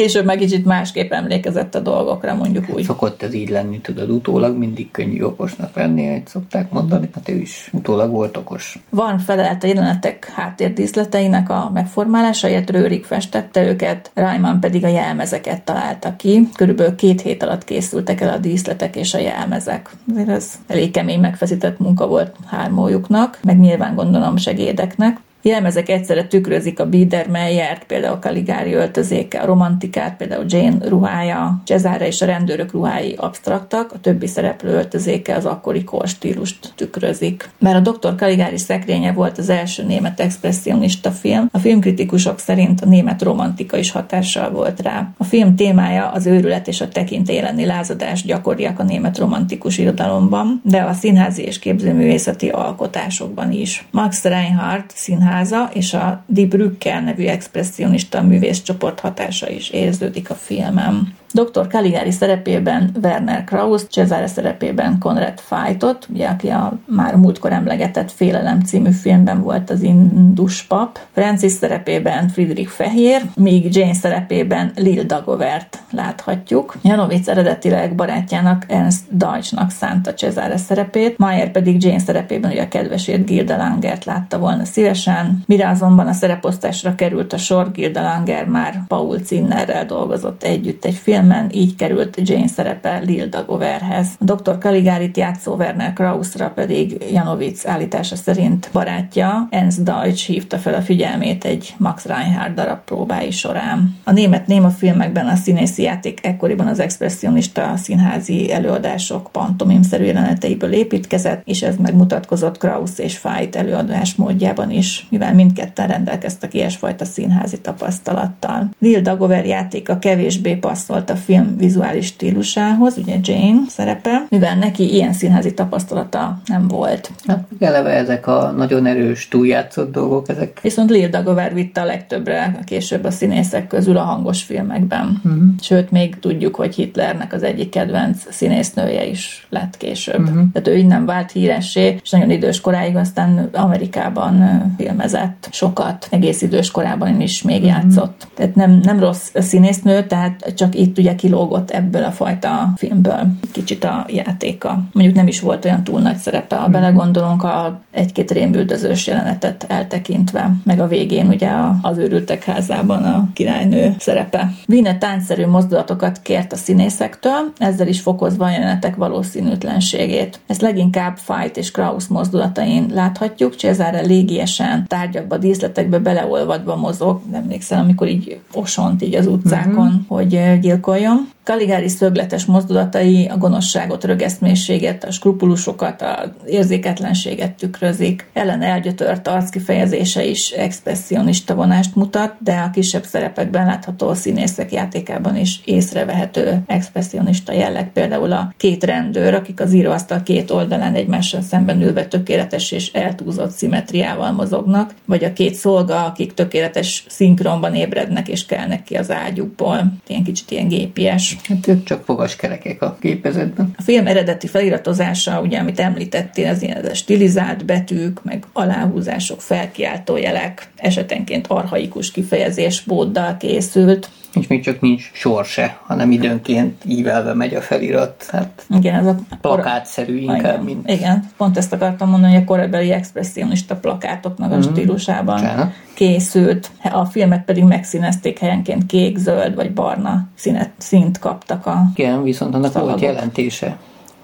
később meg kicsit másképp emlékezett a dolgokra, mondjuk úgy. Szokott ez így lenni, tudod, utólag mindig könnyű okosnak lenni, hogy szokták mondani, hát ő is utólag volt okos. Van felelt a jelenetek háttérdíszleteinek a megformálásáért, Rőrik festette őket, Rayman pedig a jelmezeket találta ki. Körülbelül két hét alatt készültek el a díszletek és a jelmezek. Azért ez elég kemény megfeszített munka volt hármójuknak, meg nyilván gondolom segédeknek. Jelmezek egyszerre tükrözik a Biedermeiert, például a Kaligári öltözéke, a romantikát, például Jane ruhája, Cesare és a rendőrök ruhái abstraktak, a többi szereplő öltözéke az akkori korstílust tükrözik. Mert a Dr. Kaligári szekrénye volt az első német expressionista film, a filmkritikusok szerint a német romantika is hatással volt rá. A film témája az őrület és a tekintély elleni lázadás gyakoriak a német romantikus irodalomban, de a színházi és képzőművészeti alkotásokban is. Max Reinhardt színház Színháza és a Die Brücke nevű expressionista művészcsoport hatása is érződik a filmem. Dr. Caligari szerepében Werner Kraus, Cesare szerepében Konrad Fajtot, ugye, aki a már múltkor emlegetett Félelem című filmben volt az indus pap, Francis szerepében Friedrich Fehér, míg Jane szerepében Lil Dagovert láthatjuk. Janovic eredetileg barátjának Ernst Deutschnak szánta Cesare szerepét, Mayer pedig Jane szerepében ugye a kedvesét Gilda Langert látta volna szívesen, mire azonban a szereposztásra került a sor, Gilda Langer már Paul Zinnerrel dolgozott együtt egy film filmben így került Jane szerepe Lil Dagoverhez. A Dr. Caligárit játszó Werner Krausra pedig Janovic állítása szerint barátja Ernst Deutsch hívta fel a figyelmét egy Max Reinhardt darab próbái során. A német néma filmekben a színészi játék ekkoriban az expressionista színházi előadások pantomimszerű jeleneteiből építkezett, és ez megmutatkozott Kraus és Fajt előadás módjában is, mivel mindketten rendelkeztek ilyesfajta színházi tapasztalattal. Lil Dagover játéka kevésbé passzolt a film vizuális stílusához, ugye Jane szerepe, mivel neki ilyen színházi tapasztalata nem volt. Hát eleve ezek a nagyon erős, túljátszott dolgok, ezek. Viszont Lil Dagover vitte a legtöbbre később a színészek közül a hangos filmekben. Uh-huh. Sőt, még tudjuk, hogy Hitlernek az egyik kedvenc színésznője is lett később. Uh-huh. Tehát ő innen vált híressé, és nagyon idős koráig aztán Amerikában filmezett sokat, egész idős korában is még uh-huh. játszott. Tehát nem, nem rossz színésznő, tehát csak itt ugye kilógott ebből a fajta filmből kicsit a játéka. Mondjuk nem is volt olyan túl nagy szerepe, ha belegondolunk a egy-két rémbüldözős jelenetet eltekintve, meg a végén ugye az őrültek házában a királynő szerepe. Vine táncszerű mozdulatokat kért a színészektől, ezzel is fokozva a jelenetek valószínűtlenségét. Ezt leginkább Fight és Kraus mozdulatain láthatjuk, Cesare légiesen tárgyakba, díszletekbe beleolvadva mozog, nem emlékszem, amikor így osont így az utcákon, uh-huh. hogy sekojam Caligari szögletes mozdulatai a gonoszságot, rögesztmészséget, a skrupulusokat, a érzéketlenséget tükrözik. Ellen elgyötört arckifejezése is expressionista vonást mutat, de a kisebb szerepekben látható színészek játékában is észrevehető expressionista jelleg. Például a két rendőr, akik az íróasztal két oldalán egymással szemben ülve tökéletes és eltúzott szimetriával mozognak, vagy a két szolga, akik tökéletes szinkronban ébrednek és kelnek ki az ágyukból. Ilyen kicsit ilyen gépies. Hát ők csak fogaskerekek a gépezetben. A film eredeti feliratozása, ugye, amit említettél, az ilyen az stilizált betűk, meg aláhúzások, felkiáltó jelek, esetenként arhaikus kifejezés bóddal készült. És még csak nincs sor se, hanem időnként ívelve megy a felirat. Hát igen, ez a plakátszerű inkább, igen, mint... Igen, pont ezt akartam mondani, hogy a korabeli expressionista plakátoknak a mm-hmm. stílusában Csána. készült. A filmek pedig megszínezték helyenként kék, zöld vagy barna színet, színt kaptak a Igen, viszont annak szalagok. volt jelentése.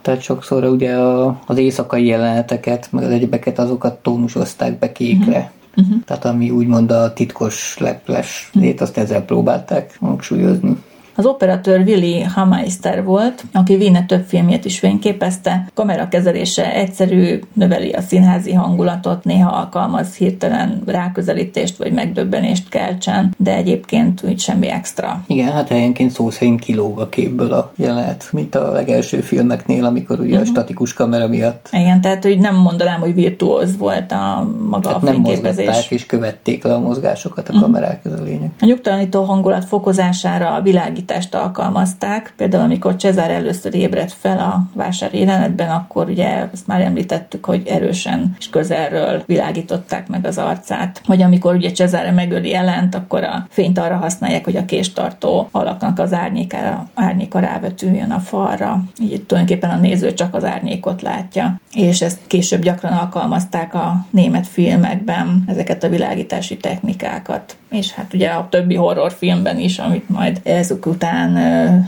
Tehát sokszor ugye a, az éjszakai jeleneteket, meg az egyebeket, azokat tónusozták be kékre. Mm-hmm Uh-huh. Tehát ami úgymond a titkos leples lét, azt ezzel próbálták hangsúlyozni. Az operatőr Willy Hameister volt, aki Wiener több filmjét is fényképezte. Kamerakezelése egyszerű, növeli a színházi hangulatot, néha alkalmaz hirtelen ráközelítést vagy megdöbbenést keltsen, de egyébként úgy semmi extra. Igen, hát helyenként szó szerint kilóg a képből a jelenet, mint a legelső filmeknél, amikor ugye uh-huh. a mhm. statikus kamera miatt. Igen, tehát hogy nem mondanám, hogy virtuóz volt a maga tehát a fényképezés. nem és követték le a mozgásokat a uh-huh. kamerák, ez a lényeg. A nyugtalanító hangulat fokozására a világi világítást alkalmazták. Például amikor Cezár először ébredt fel a vásár jelenetben, akkor ugye azt már említettük, hogy erősen és közelről világították meg az arcát. Vagy amikor ugye Cezár megöli jelent, akkor a fényt arra használják, hogy a késtartó alaknak az árnyékára, árnyéka rávetüljön a falra. Így tulajdonképpen a néző csak az árnyékot látja. És ezt később gyakran alkalmazták a német filmekben, ezeket a világítási technikákat és hát ugye a többi horrorfilmben is, amit majd ezek után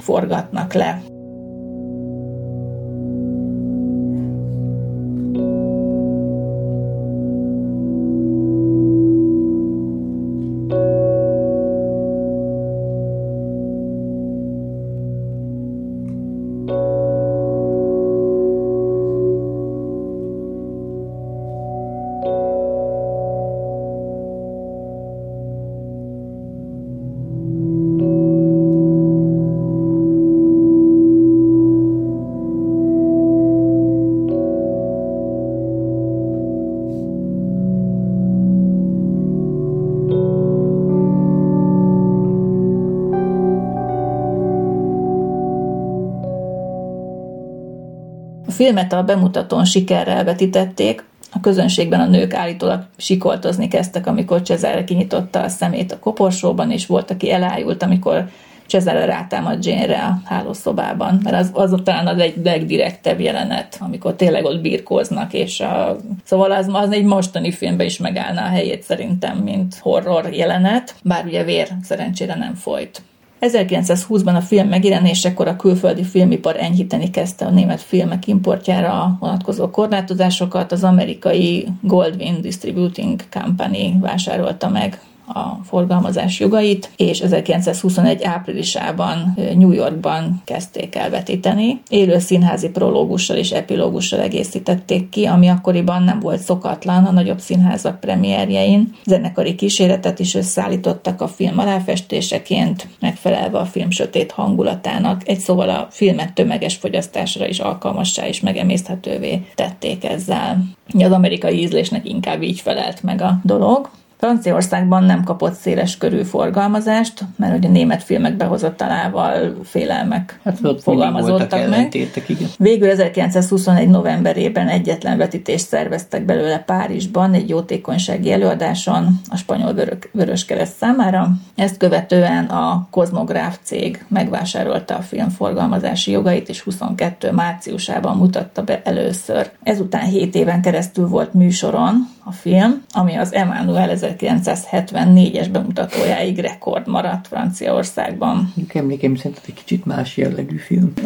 forgatnak le. Filmet a bemutatón sikerrel vetítették, a közönségben a nők állítólag sikoltozni kezdtek, amikor Cesare kinyitotta a szemét a koporsóban, és volt, aki elájult, amikor Cesare rátámad Jane-re a hálószobában, mert az, az talán az egy legdirektebb jelenet, amikor tényleg ott birkóznak, és a, szóval az, az egy mostani filmben is megállna a helyét szerintem, mint horror jelenet, bár ugye vér szerencsére nem folyt. 1920-ban a film megjelenésekor a külföldi filmipar enyhíteni kezdte a német filmek importjára vonatkozó korlátozásokat, az amerikai Goldwyn Distributing Company vásárolta meg a forgalmazás jogait, és 1921 áprilisában New Yorkban kezdték el vetíteni. Élő színházi prológussal és epilógussal egészítették ki, ami akkoriban nem volt szokatlan a nagyobb színházak premierjein. Zenekari kíséretet is összeállítottak a film aláfestéseként, megfelelve a film sötét hangulatának. Egy szóval a filmet tömeges fogyasztásra is alkalmassá és megemészthetővé tették ezzel. Az amerikai ízlésnek inkább így felelt meg a dolog. Franciaországban nem kapott széles körű forgalmazást, mert hogy a német filmek behozattalával félelmek hát, fogalmazottak meg. Igen. Végül 1921 novemberében egyetlen vetítést szerveztek belőle Párizsban egy jótékonysági előadáson a spanyol vöröskereszt számára. Ezt követően a Kozmográf cég megvásárolta a film forgalmazási jogait, és 22 márciusában mutatta be először. Ezután 7 éven keresztül volt műsoron, a film, ami az Emmanuel 1974-es bemutatójáig rekord maradt Franciaországban. Emlékeim szerint egy kicsit más jellegű film. [LAUGHS]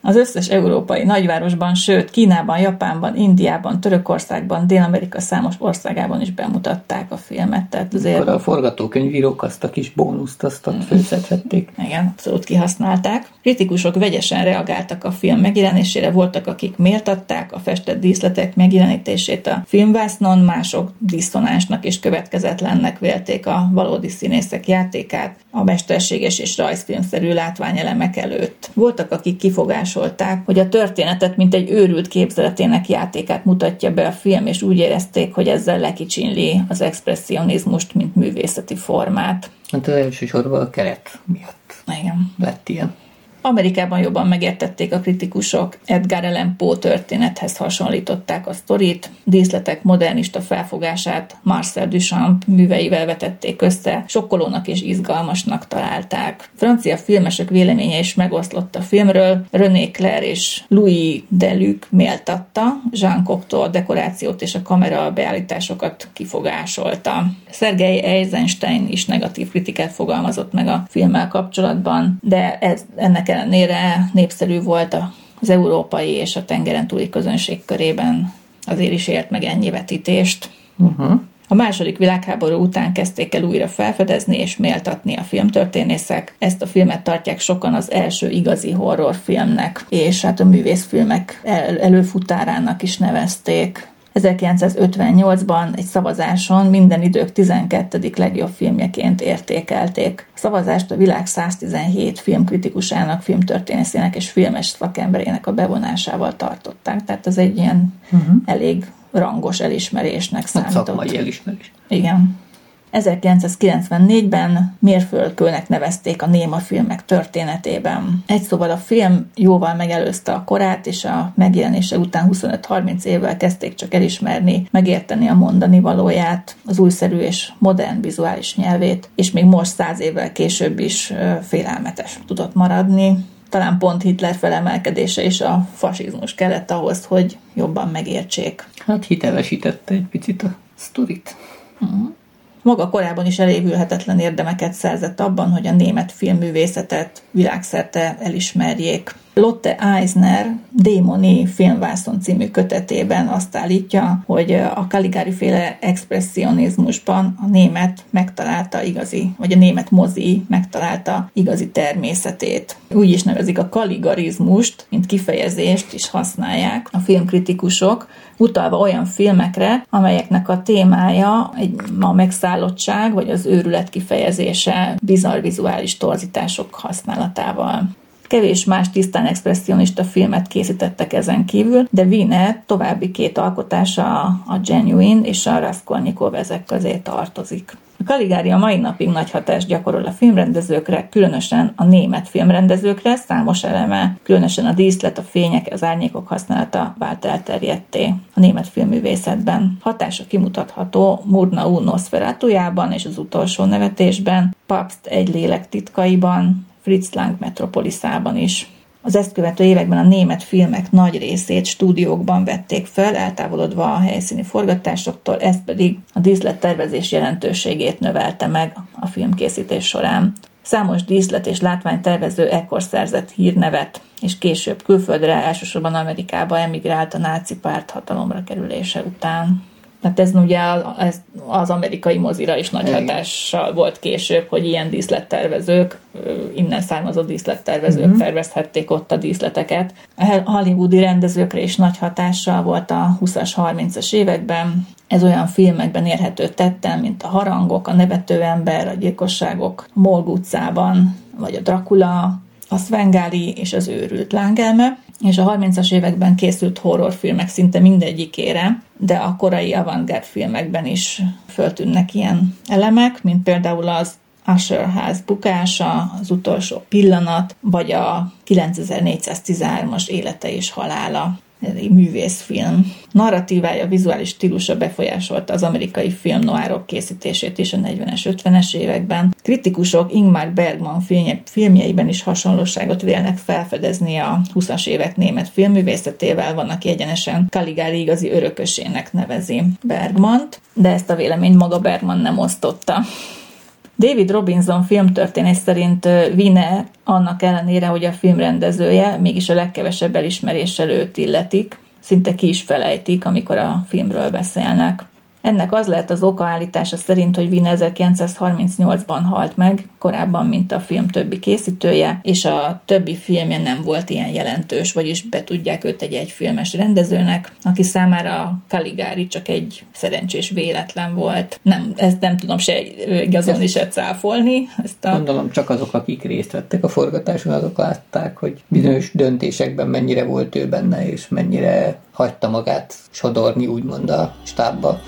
Az összes európai nagyvárosban, sőt Kínában, Japánban, Indiában, Törökországban, Dél-Amerika számos országában is bemutatták a filmet. Tehát azért... Akkor a forgatókönyvírók azt a kis bónuszt, azt ott főzhették. Igen, abszolút kihasználták. Kritikusok vegyesen reagáltak a film megjelenésére, voltak, akik méltatták a festett díszletek megjelenítését a filmvásznon, mások diszonásnak és következetlennek vélték a valódi színészek játékát a mesterséges és rajzfilmszerű látványelemek előtt. Voltak, akik kifogásolták, hogy a történetet, mint egy őrült képzeletének játékát mutatja be a film, és úgy érezték, hogy ezzel lekicsinli az expressionizmust, mint művészeti formát. Hát az elsősorban a keret miatt Igen. lett ilyen. Amerikában jobban megértették a kritikusok, Edgar Allan Poe történethez hasonlították a sztorit, díszletek modernista felfogását Marcel Duchamp műveivel vetették össze, sokkolónak és izgalmasnak találták. Francia filmesek véleménye is megoszlott a filmről, René Clair és Louis Deluc méltatta, Jean Cocteau a dekorációt és a kamera beállításokat kifogásolta. Sergei Eisenstein is negatív kritikát fogalmazott meg a filmmel kapcsolatban, de ez, ennek ellenére népszerű volt az európai és a tengeren túli közönség körében azért is ért meg ennyi vetítést. Uh-huh. A második világháború után kezdték el újra felfedezni és méltatni a filmtörténészek. Ezt a filmet tartják sokan az első igazi horrorfilmnek, és hát a művészfilmek el- előfutárának is nevezték. 1958-ban egy szavazáson minden idők 12. legjobb filmjeként értékelték. A szavazást a világ 117 filmkritikusának, filmtörténészének és filmes szakemberének a bevonásával tartották. Tehát ez egy ilyen uh-huh. elég rangos elismerésnek hát számított. Szakmai elismerés. Igen. 1994-ben mérföldkőnek nevezték a néma filmek történetében. Egy szóval a film jóval megelőzte a korát, és a megjelenése után 25-30 évvel kezdték csak elismerni, megérteni a mondani valóját, az újszerű és modern vizuális nyelvét, és még most száz évvel később is félelmetes tudott maradni talán pont Hitler felemelkedése és a fasizmus kellett ahhoz, hogy jobban megértsék. Hát hitelesítette egy picit a sztorit. Uh-huh. Maga korábban is elévülhetetlen érdemeket szerzett abban, hogy a német filmművészetet világszerte elismerjék. Lotte Eisner Démoni filmvászon című kötetében azt állítja, hogy a Caligari féle expressionizmusban a német megtalálta igazi, vagy a német mozi megtalálta igazi természetét. Úgy is nevezik a kaligarizmust, mint kifejezést is használják a filmkritikusok, utalva olyan filmekre, amelyeknek a témája egy, a megszállottság, vagy az őrület kifejezése bizarr vizuális torzítások használatával. Kevés más tisztán expressionista filmet készítettek ezen kívül, de Wiener további két alkotása, a Genuine és a Raskolnikov ezek közé tartozik. A Kaligári a mai napig nagy hatást gyakorol a filmrendezőkre, különösen a német filmrendezőkre, számos eleme, különösen a díszlet, a fények, az árnyékok használata vált elterjedté a német filmművészetben. Hatása kimutatható Murnau Nosferatujában és az utolsó nevetésben, Papst egy lélek titkaiban, Fritz Lang metropoliszában is. Az ezt követő években a német filmek nagy részét stúdiókban vették fel, eltávolodva a helyszíni forgatásoktól, ez pedig a díszlettervezés jelentőségét növelte meg a filmkészítés során. Számos díszlet és látványtervező ekkor szerzett hírnevet, és később külföldre, elsősorban Amerikába emigrált a náci párt hatalomra kerülése után. Tehát ez ugye az, az amerikai mozira is nagy hatással volt később, hogy ilyen díszlettervezők, innen származó díszlettervezők uh-huh. tervezhették ott a díszleteket. A hollywoodi rendezőkre is nagy hatással volt a 20-as, 30-as években. Ez olyan filmekben érhető tettem, mint a Harangok, a Nevető ember, a Gyilkosságok Molg utcában, vagy a Dracula, a Svengali és az őrült lángelme, és a 30-as években készült horrorfilmek szinte mindegyikére, de a korai avantgárd filmekben is föltűnnek ilyen elemek, mint például az Usher ház bukása, az utolsó pillanat, vagy a 9413-as élete és halála művészfilm. Narratívája, vizuális stílusa befolyásolta az amerikai film noárok készítését is a 40-es, 50-es években. Kritikusok Ingmar Bergman filmje, filmjeiben is hasonlóságot vélnek felfedezni a 20-as évek német filmművészetével, van, aki egyenesen Caligari igazi örökösének nevezi Bergmant, de ezt a véleményt maga Bergman nem osztotta. David Robinson filmtörténés szerint Vine annak ellenére, hogy a film rendezője, mégis a legkevesebb elismeréssel őt illetik, szinte ki is felejtik, amikor a filmről beszélnek. Ennek az lehet az oka állítása szerint, hogy Wien 1938-ban halt meg, korábban, mint a film többi készítője, és a többi filmje nem volt ilyen jelentős, vagyis be tudják őt egy egyfilmes rendezőnek, aki számára a Caligari csak egy szerencsés véletlen volt. Nem, ezt nem tudom se igazolni, se cáfolni. Ezt a... Gondolom csak azok, akik részt vettek a forgatáson, azok látták, hogy bizonyos döntésekben mennyire volt ő benne, és mennyire hagyta magát sodorni, úgymond a stábba.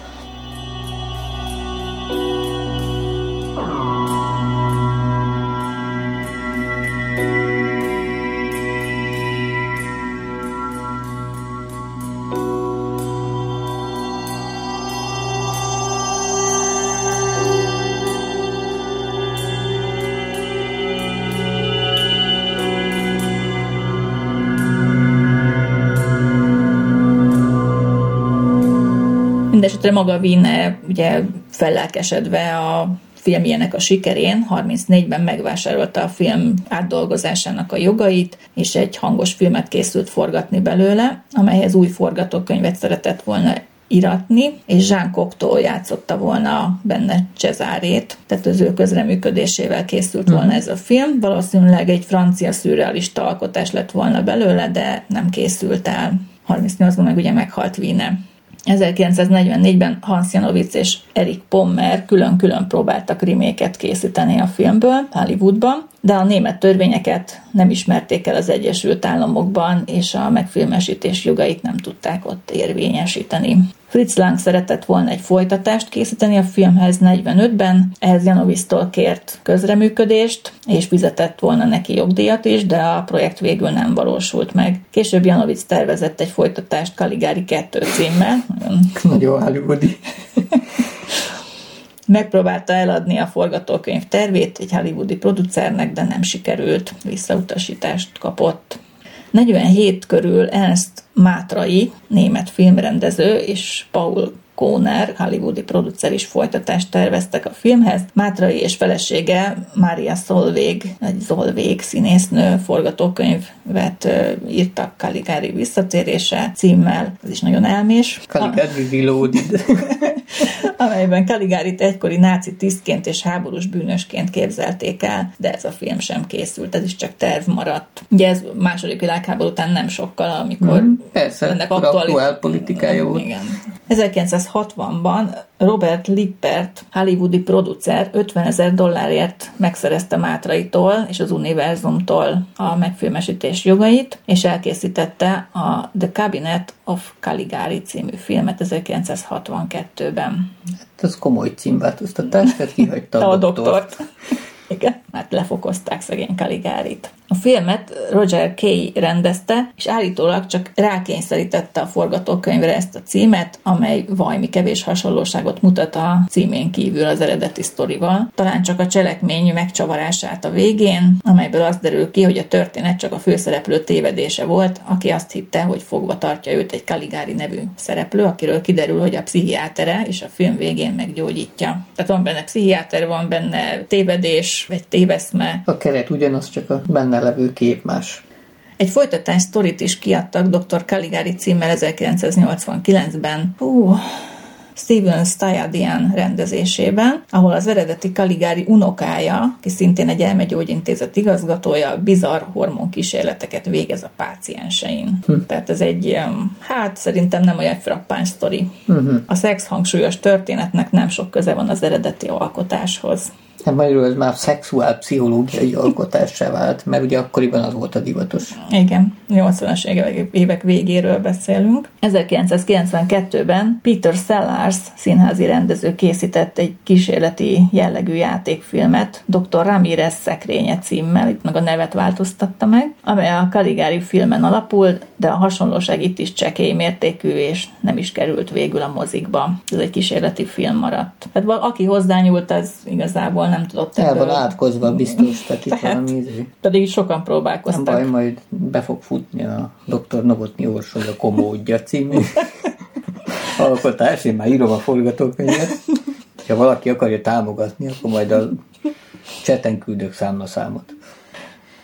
Mindesetre maga Vine ugye fellelkesedve a filmjének a sikerén, 34-ben megvásárolta a film átdolgozásának a jogait, és egy hangos filmet készült forgatni belőle, amelyhez új forgatókönyvet szeretett volna iratni, és Jean Cocteau játszotta volna benne Cezárét, tehát az ő közreműködésével készült hmm. volna ez a film. Valószínűleg egy francia szürrealista alkotás lett volna belőle, de nem készült el. 38-ban meg ugye meghalt Wiener. 1944-ben Hans Janowitz és Erik Pommer külön-külön próbáltak riméket készíteni a filmből Hollywoodban, de a német törvényeket nem ismerték el az Egyesült Államokban, és a megfilmesítés jogait nem tudták ott érvényesíteni. Fritz Lang szeretett volna egy folytatást készíteni a filmhez 45-ben, ehhez Janovisztól kért közreműködést, és fizetett volna neki jogdíjat is, de a projekt végül nem valósult meg. Később Janovic tervezett egy folytatást Kaligári 2 címmel. Nagyon hollywoodi. [LAUGHS] Megpróbálta eladni a forgatókönyv tervét egy hollywoodi producernek, de nem sikerült, visszautasítást kapott. 47 körül Ernst Mátrai, német filmrendező, és Paul Kóner, hollywoodi producer is folytatást terveztek a filmhez. Mátrai és felesége Mária Solvég, egy Zolvég színésznő forgatókönyvet írtak Kaligári visszatérése címmel, ez is nagyon elmés. Kaligári Reloaded. [LAUGHS] amelyben Kaligárit egykori náci tisztként és háborús bűnösként képzelték el, de ez a film sem készült, ez is csak terv maradt. Ugye ez második világháború után nem sokkal, amikor mm, persze, ennek aktuál politikája volt. Igen. 1960-ban Robert Lippert, hollywoodi producer 50 ezer dollárért megszerezte Mátraitól és az univerzumtól a megfilmesítés jogait, és elkészítette a The Cabinet of Caligari című filmet 1962-ben. Hát ez komoly címváltoztatás, tehát kihagyta a, [LAUGHS] a doktort. doktort. Igen, mert lefokozták szegény Kaligárit. A filmet Roger Kay rendezte, és állítólag csak rákényszerítette a forgatókönyvre ezt a címet, amely valami kevés hasonlóságot mutat a címén kívül az eredeti sztorival. Talán csak a cselekmény megcsavarását a végén, amelyből az derül ki, hogy a történet csak a főszereplő tévedése volt, aki azt hitte, hogy fogva tartja őt egy Kaligári nevű szereplő, akiről kiderül, hogy a pszichiátere, és a film végén meggyógyítja. Tehát van benne pszichiáter, van benne tévedés, vagy téveszme. A keret ugyanaz, csak a benne levő kép más. Egy folytatás sztorit is kiadtak Dr. Caligari címmel 1989-ben. Hú, Steven Stayadian rendezésében, ahol az eredeti Kaligári unokája, ki szintén egy elmegyógyintézet igazgatója, bizarr hormonkísérleteket végez a páciensein. Hm. Tehát ez egy hát szerintem nem olyan frappáns sztori. Uh-huh. A szex hangsúlyos történetnek nem sok köze van az eredeti alkotáshoz. Hát magyarul ez már szexuál pszichológiai alkotássá vált, mert ugye akkoriban az volt a divatos. Igen, 80-as évek végéről beszélünk. 1992-ben Peter Sellars színházi rendező készített egy kísérleti jellegű játékfilmet, Dr. Ramirez szekrénye címmel, itt meg a nevet változtatta meg, amely a Caligari filmen alapul, de a hasonlóság itt is csekély mértékű, és nem is került végül a mozikba. Ez egy kísérleti film maradt. Tehát aki hozzányúlt, az igazából nem tudott El van átkozva [LAUGHS] biztos, tehát itt van izé. Pedig sokan próbálkoztak. Nem baj, majd be fog futni a Dr. Novotny Orsoly a Komódja című [LAUGHS] alkotás. Én már írom a forgatókönyvet. Ha valaki akarja támogatni, akkor majd a cseten küldök számot.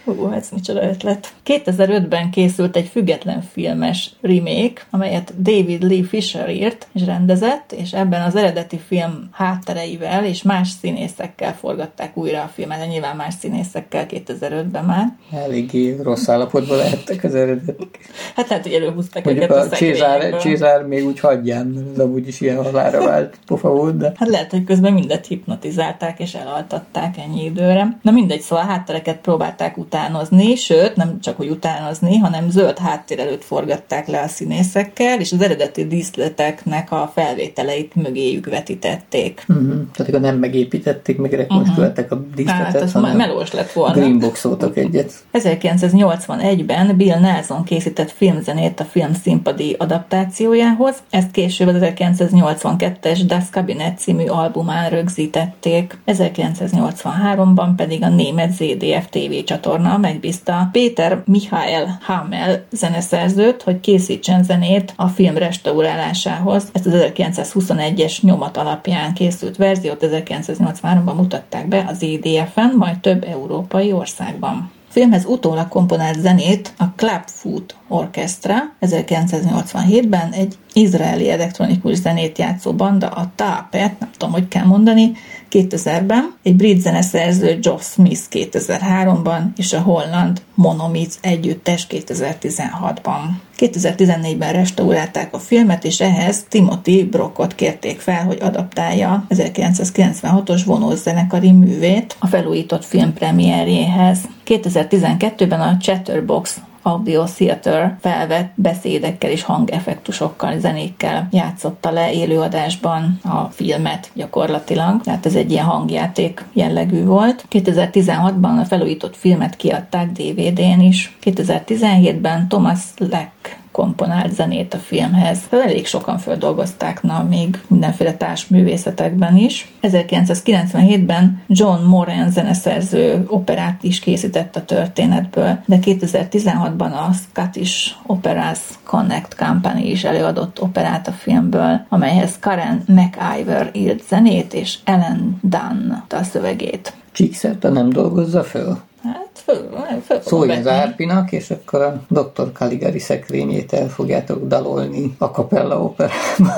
Hú, ez micsoda ötlet. 2005-ben készült egy független filmes remake, amelyet David Lee Fisher írt és rendezett, és ebben az eredeti film háttereivel és más színészekkel forgatták újra a filmet, nyilván más színészekkel 2005-ben már. Eléggé rossz állapotban lehettek az eredetek. Hát lehet, hogy előhúzták Mondjuk a, a Cézár, Cézár még úgy hagyján, mert ez amúgy is ilyen halára vált pofa volt, de... Hát lehet, hogy közben mindet hipnotizálták és elaltatták ennyi időre. Na mindegy, szóval a háttereket próbálták utána utánozni, sőt, nem csak hogy utánozni, hanem zöld háttér előtt forgatták le a színészekkel, és az eredeti díszleteknek a felvételeit mögéjük vetítették. Uh-huh. Tehát akkor nem megépítették, meg rekonstruálták uh-huh. a díszletet, hát, hanem melós lett volna. Greenboxoltak egyet. 1981-ben Bill Nelson készített filmzenét a film színpadi adaptációjához, ezt később az 1982-es Das Cabinet című albumán rögzítették. 1983-ban pedig a német ZDF TV csatorna megbízta Péter Mihály Hamel zeneszerzőt, hogy készítsen zenét a film restaurálásához. Ezt az 1921-es nyomat alapján készült verziót 1983-ban mutatták be az EDF-en, majd több európai országban filmhez utólag komponált zenét a Clubfoot Orchestra 1987-ben egy izraeli elektronikus zenét játszó banda, a Tapet, nem tudom, hogy kell mondani, 2000-ben, egy brit zeneszerző Joe Smith 2003-ban, és a holland Monomith együttes 2016-ban. 2014-ben restaurálták a filmet, és ehhez Timothy Brockot kérték fel, hogy adaptálja 1996-os vonós zenekari művét a felújított film premierjéhez. 2012-ben a Chatterbox Audio Theater felvett beszédekkel és hangeffektusokkal, zenékkel játszotta le élőadásban a filmet gyakorlatilag. Tehát ez egy ilyen hangjáték jellegű volt. 2016-ban a felújított filmet kiadták DVD-n is. 2017-ben Thomas Leck komponált zenét a filmhez. Elég sokan földolgozták, na, még mindenféle társművészetekben is. 1997-ben John Moran zeneszerző operát is készített a történetből, de 2016-ban a Scottish Operas Connect Company is előadott operát a filmből, amelyhez Karen McIver írt zenét, és Ellen Dunn a szövegét. Csíkszerte nem dolgozza föl? Hát föl, föl Szólj az Árpinak, és akkor a Dr. Caligari szekrényét el fogjátok dalolni a kapella operában.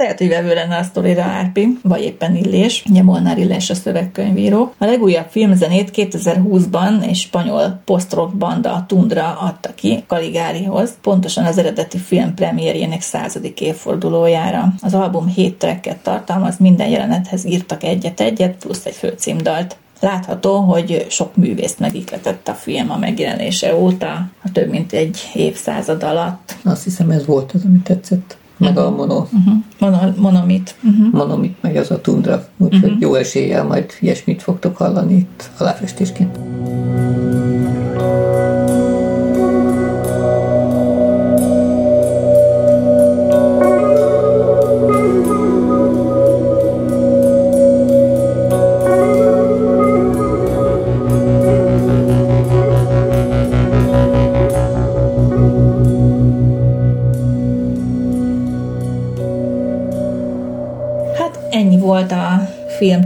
Lehet, hogy vevő lenne a sztorira Árpi, vagy éppen Illés, ugye Molnár Illés a szövegkönyvíró. A legújabb filmzenét 2020-ban egy spanyol post-rock banda, a Tundra adta ki Kaligárihoz, pontosan az eredeti film premierjének századik évfordulójára. Az album hét tracket tartalmaz, minden jelenethez írtak egyet-egyet, plusz egy főcímdalt. Látható, hogy sok művészt megikletett a film a megjelenése óta, a több mint egy évszázad alatt. Azt hiszem ez volt az, ami tetszett meg a mono. Uh-huh. Mono, monomit. Uh-huh. Monomit, meg az a tundra. Úgyhogy uh-huh. jó eséllyel majd ilyesmit fogtok hallani itt aláfestésként.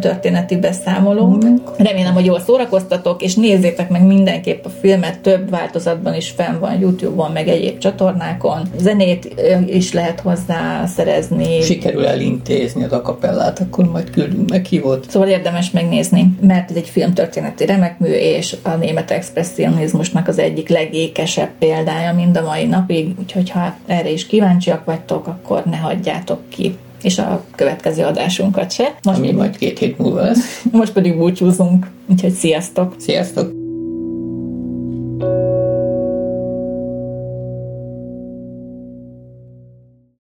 Filmtörténeti beszámolónk. Remélem, hogy jól szórakoztatok, és nézzétek meg mindenképp a filmet, több változatban is fenn van YouTube-on, meg egyéb csatornákon. Zenét is lehet hozzá szerezni. Sikerül elintézni az akapellát, akkor majd küldünk meghívót. Szóval érdemes megnézni, mert ez egy filmtörténeti remekmű, és a német expressionizmusnak az egyik legékesebb példája mind a mai napig, úgyhogy ha erre is kíváncsiak vagytok, akkor ne hagyjátok ki és a következő adásunkat se. Most Ami majd két hét múlva lesz. [LAUGHS] Most pedig búcsúzunk, úgyhogy sziasztok! Sziasztok!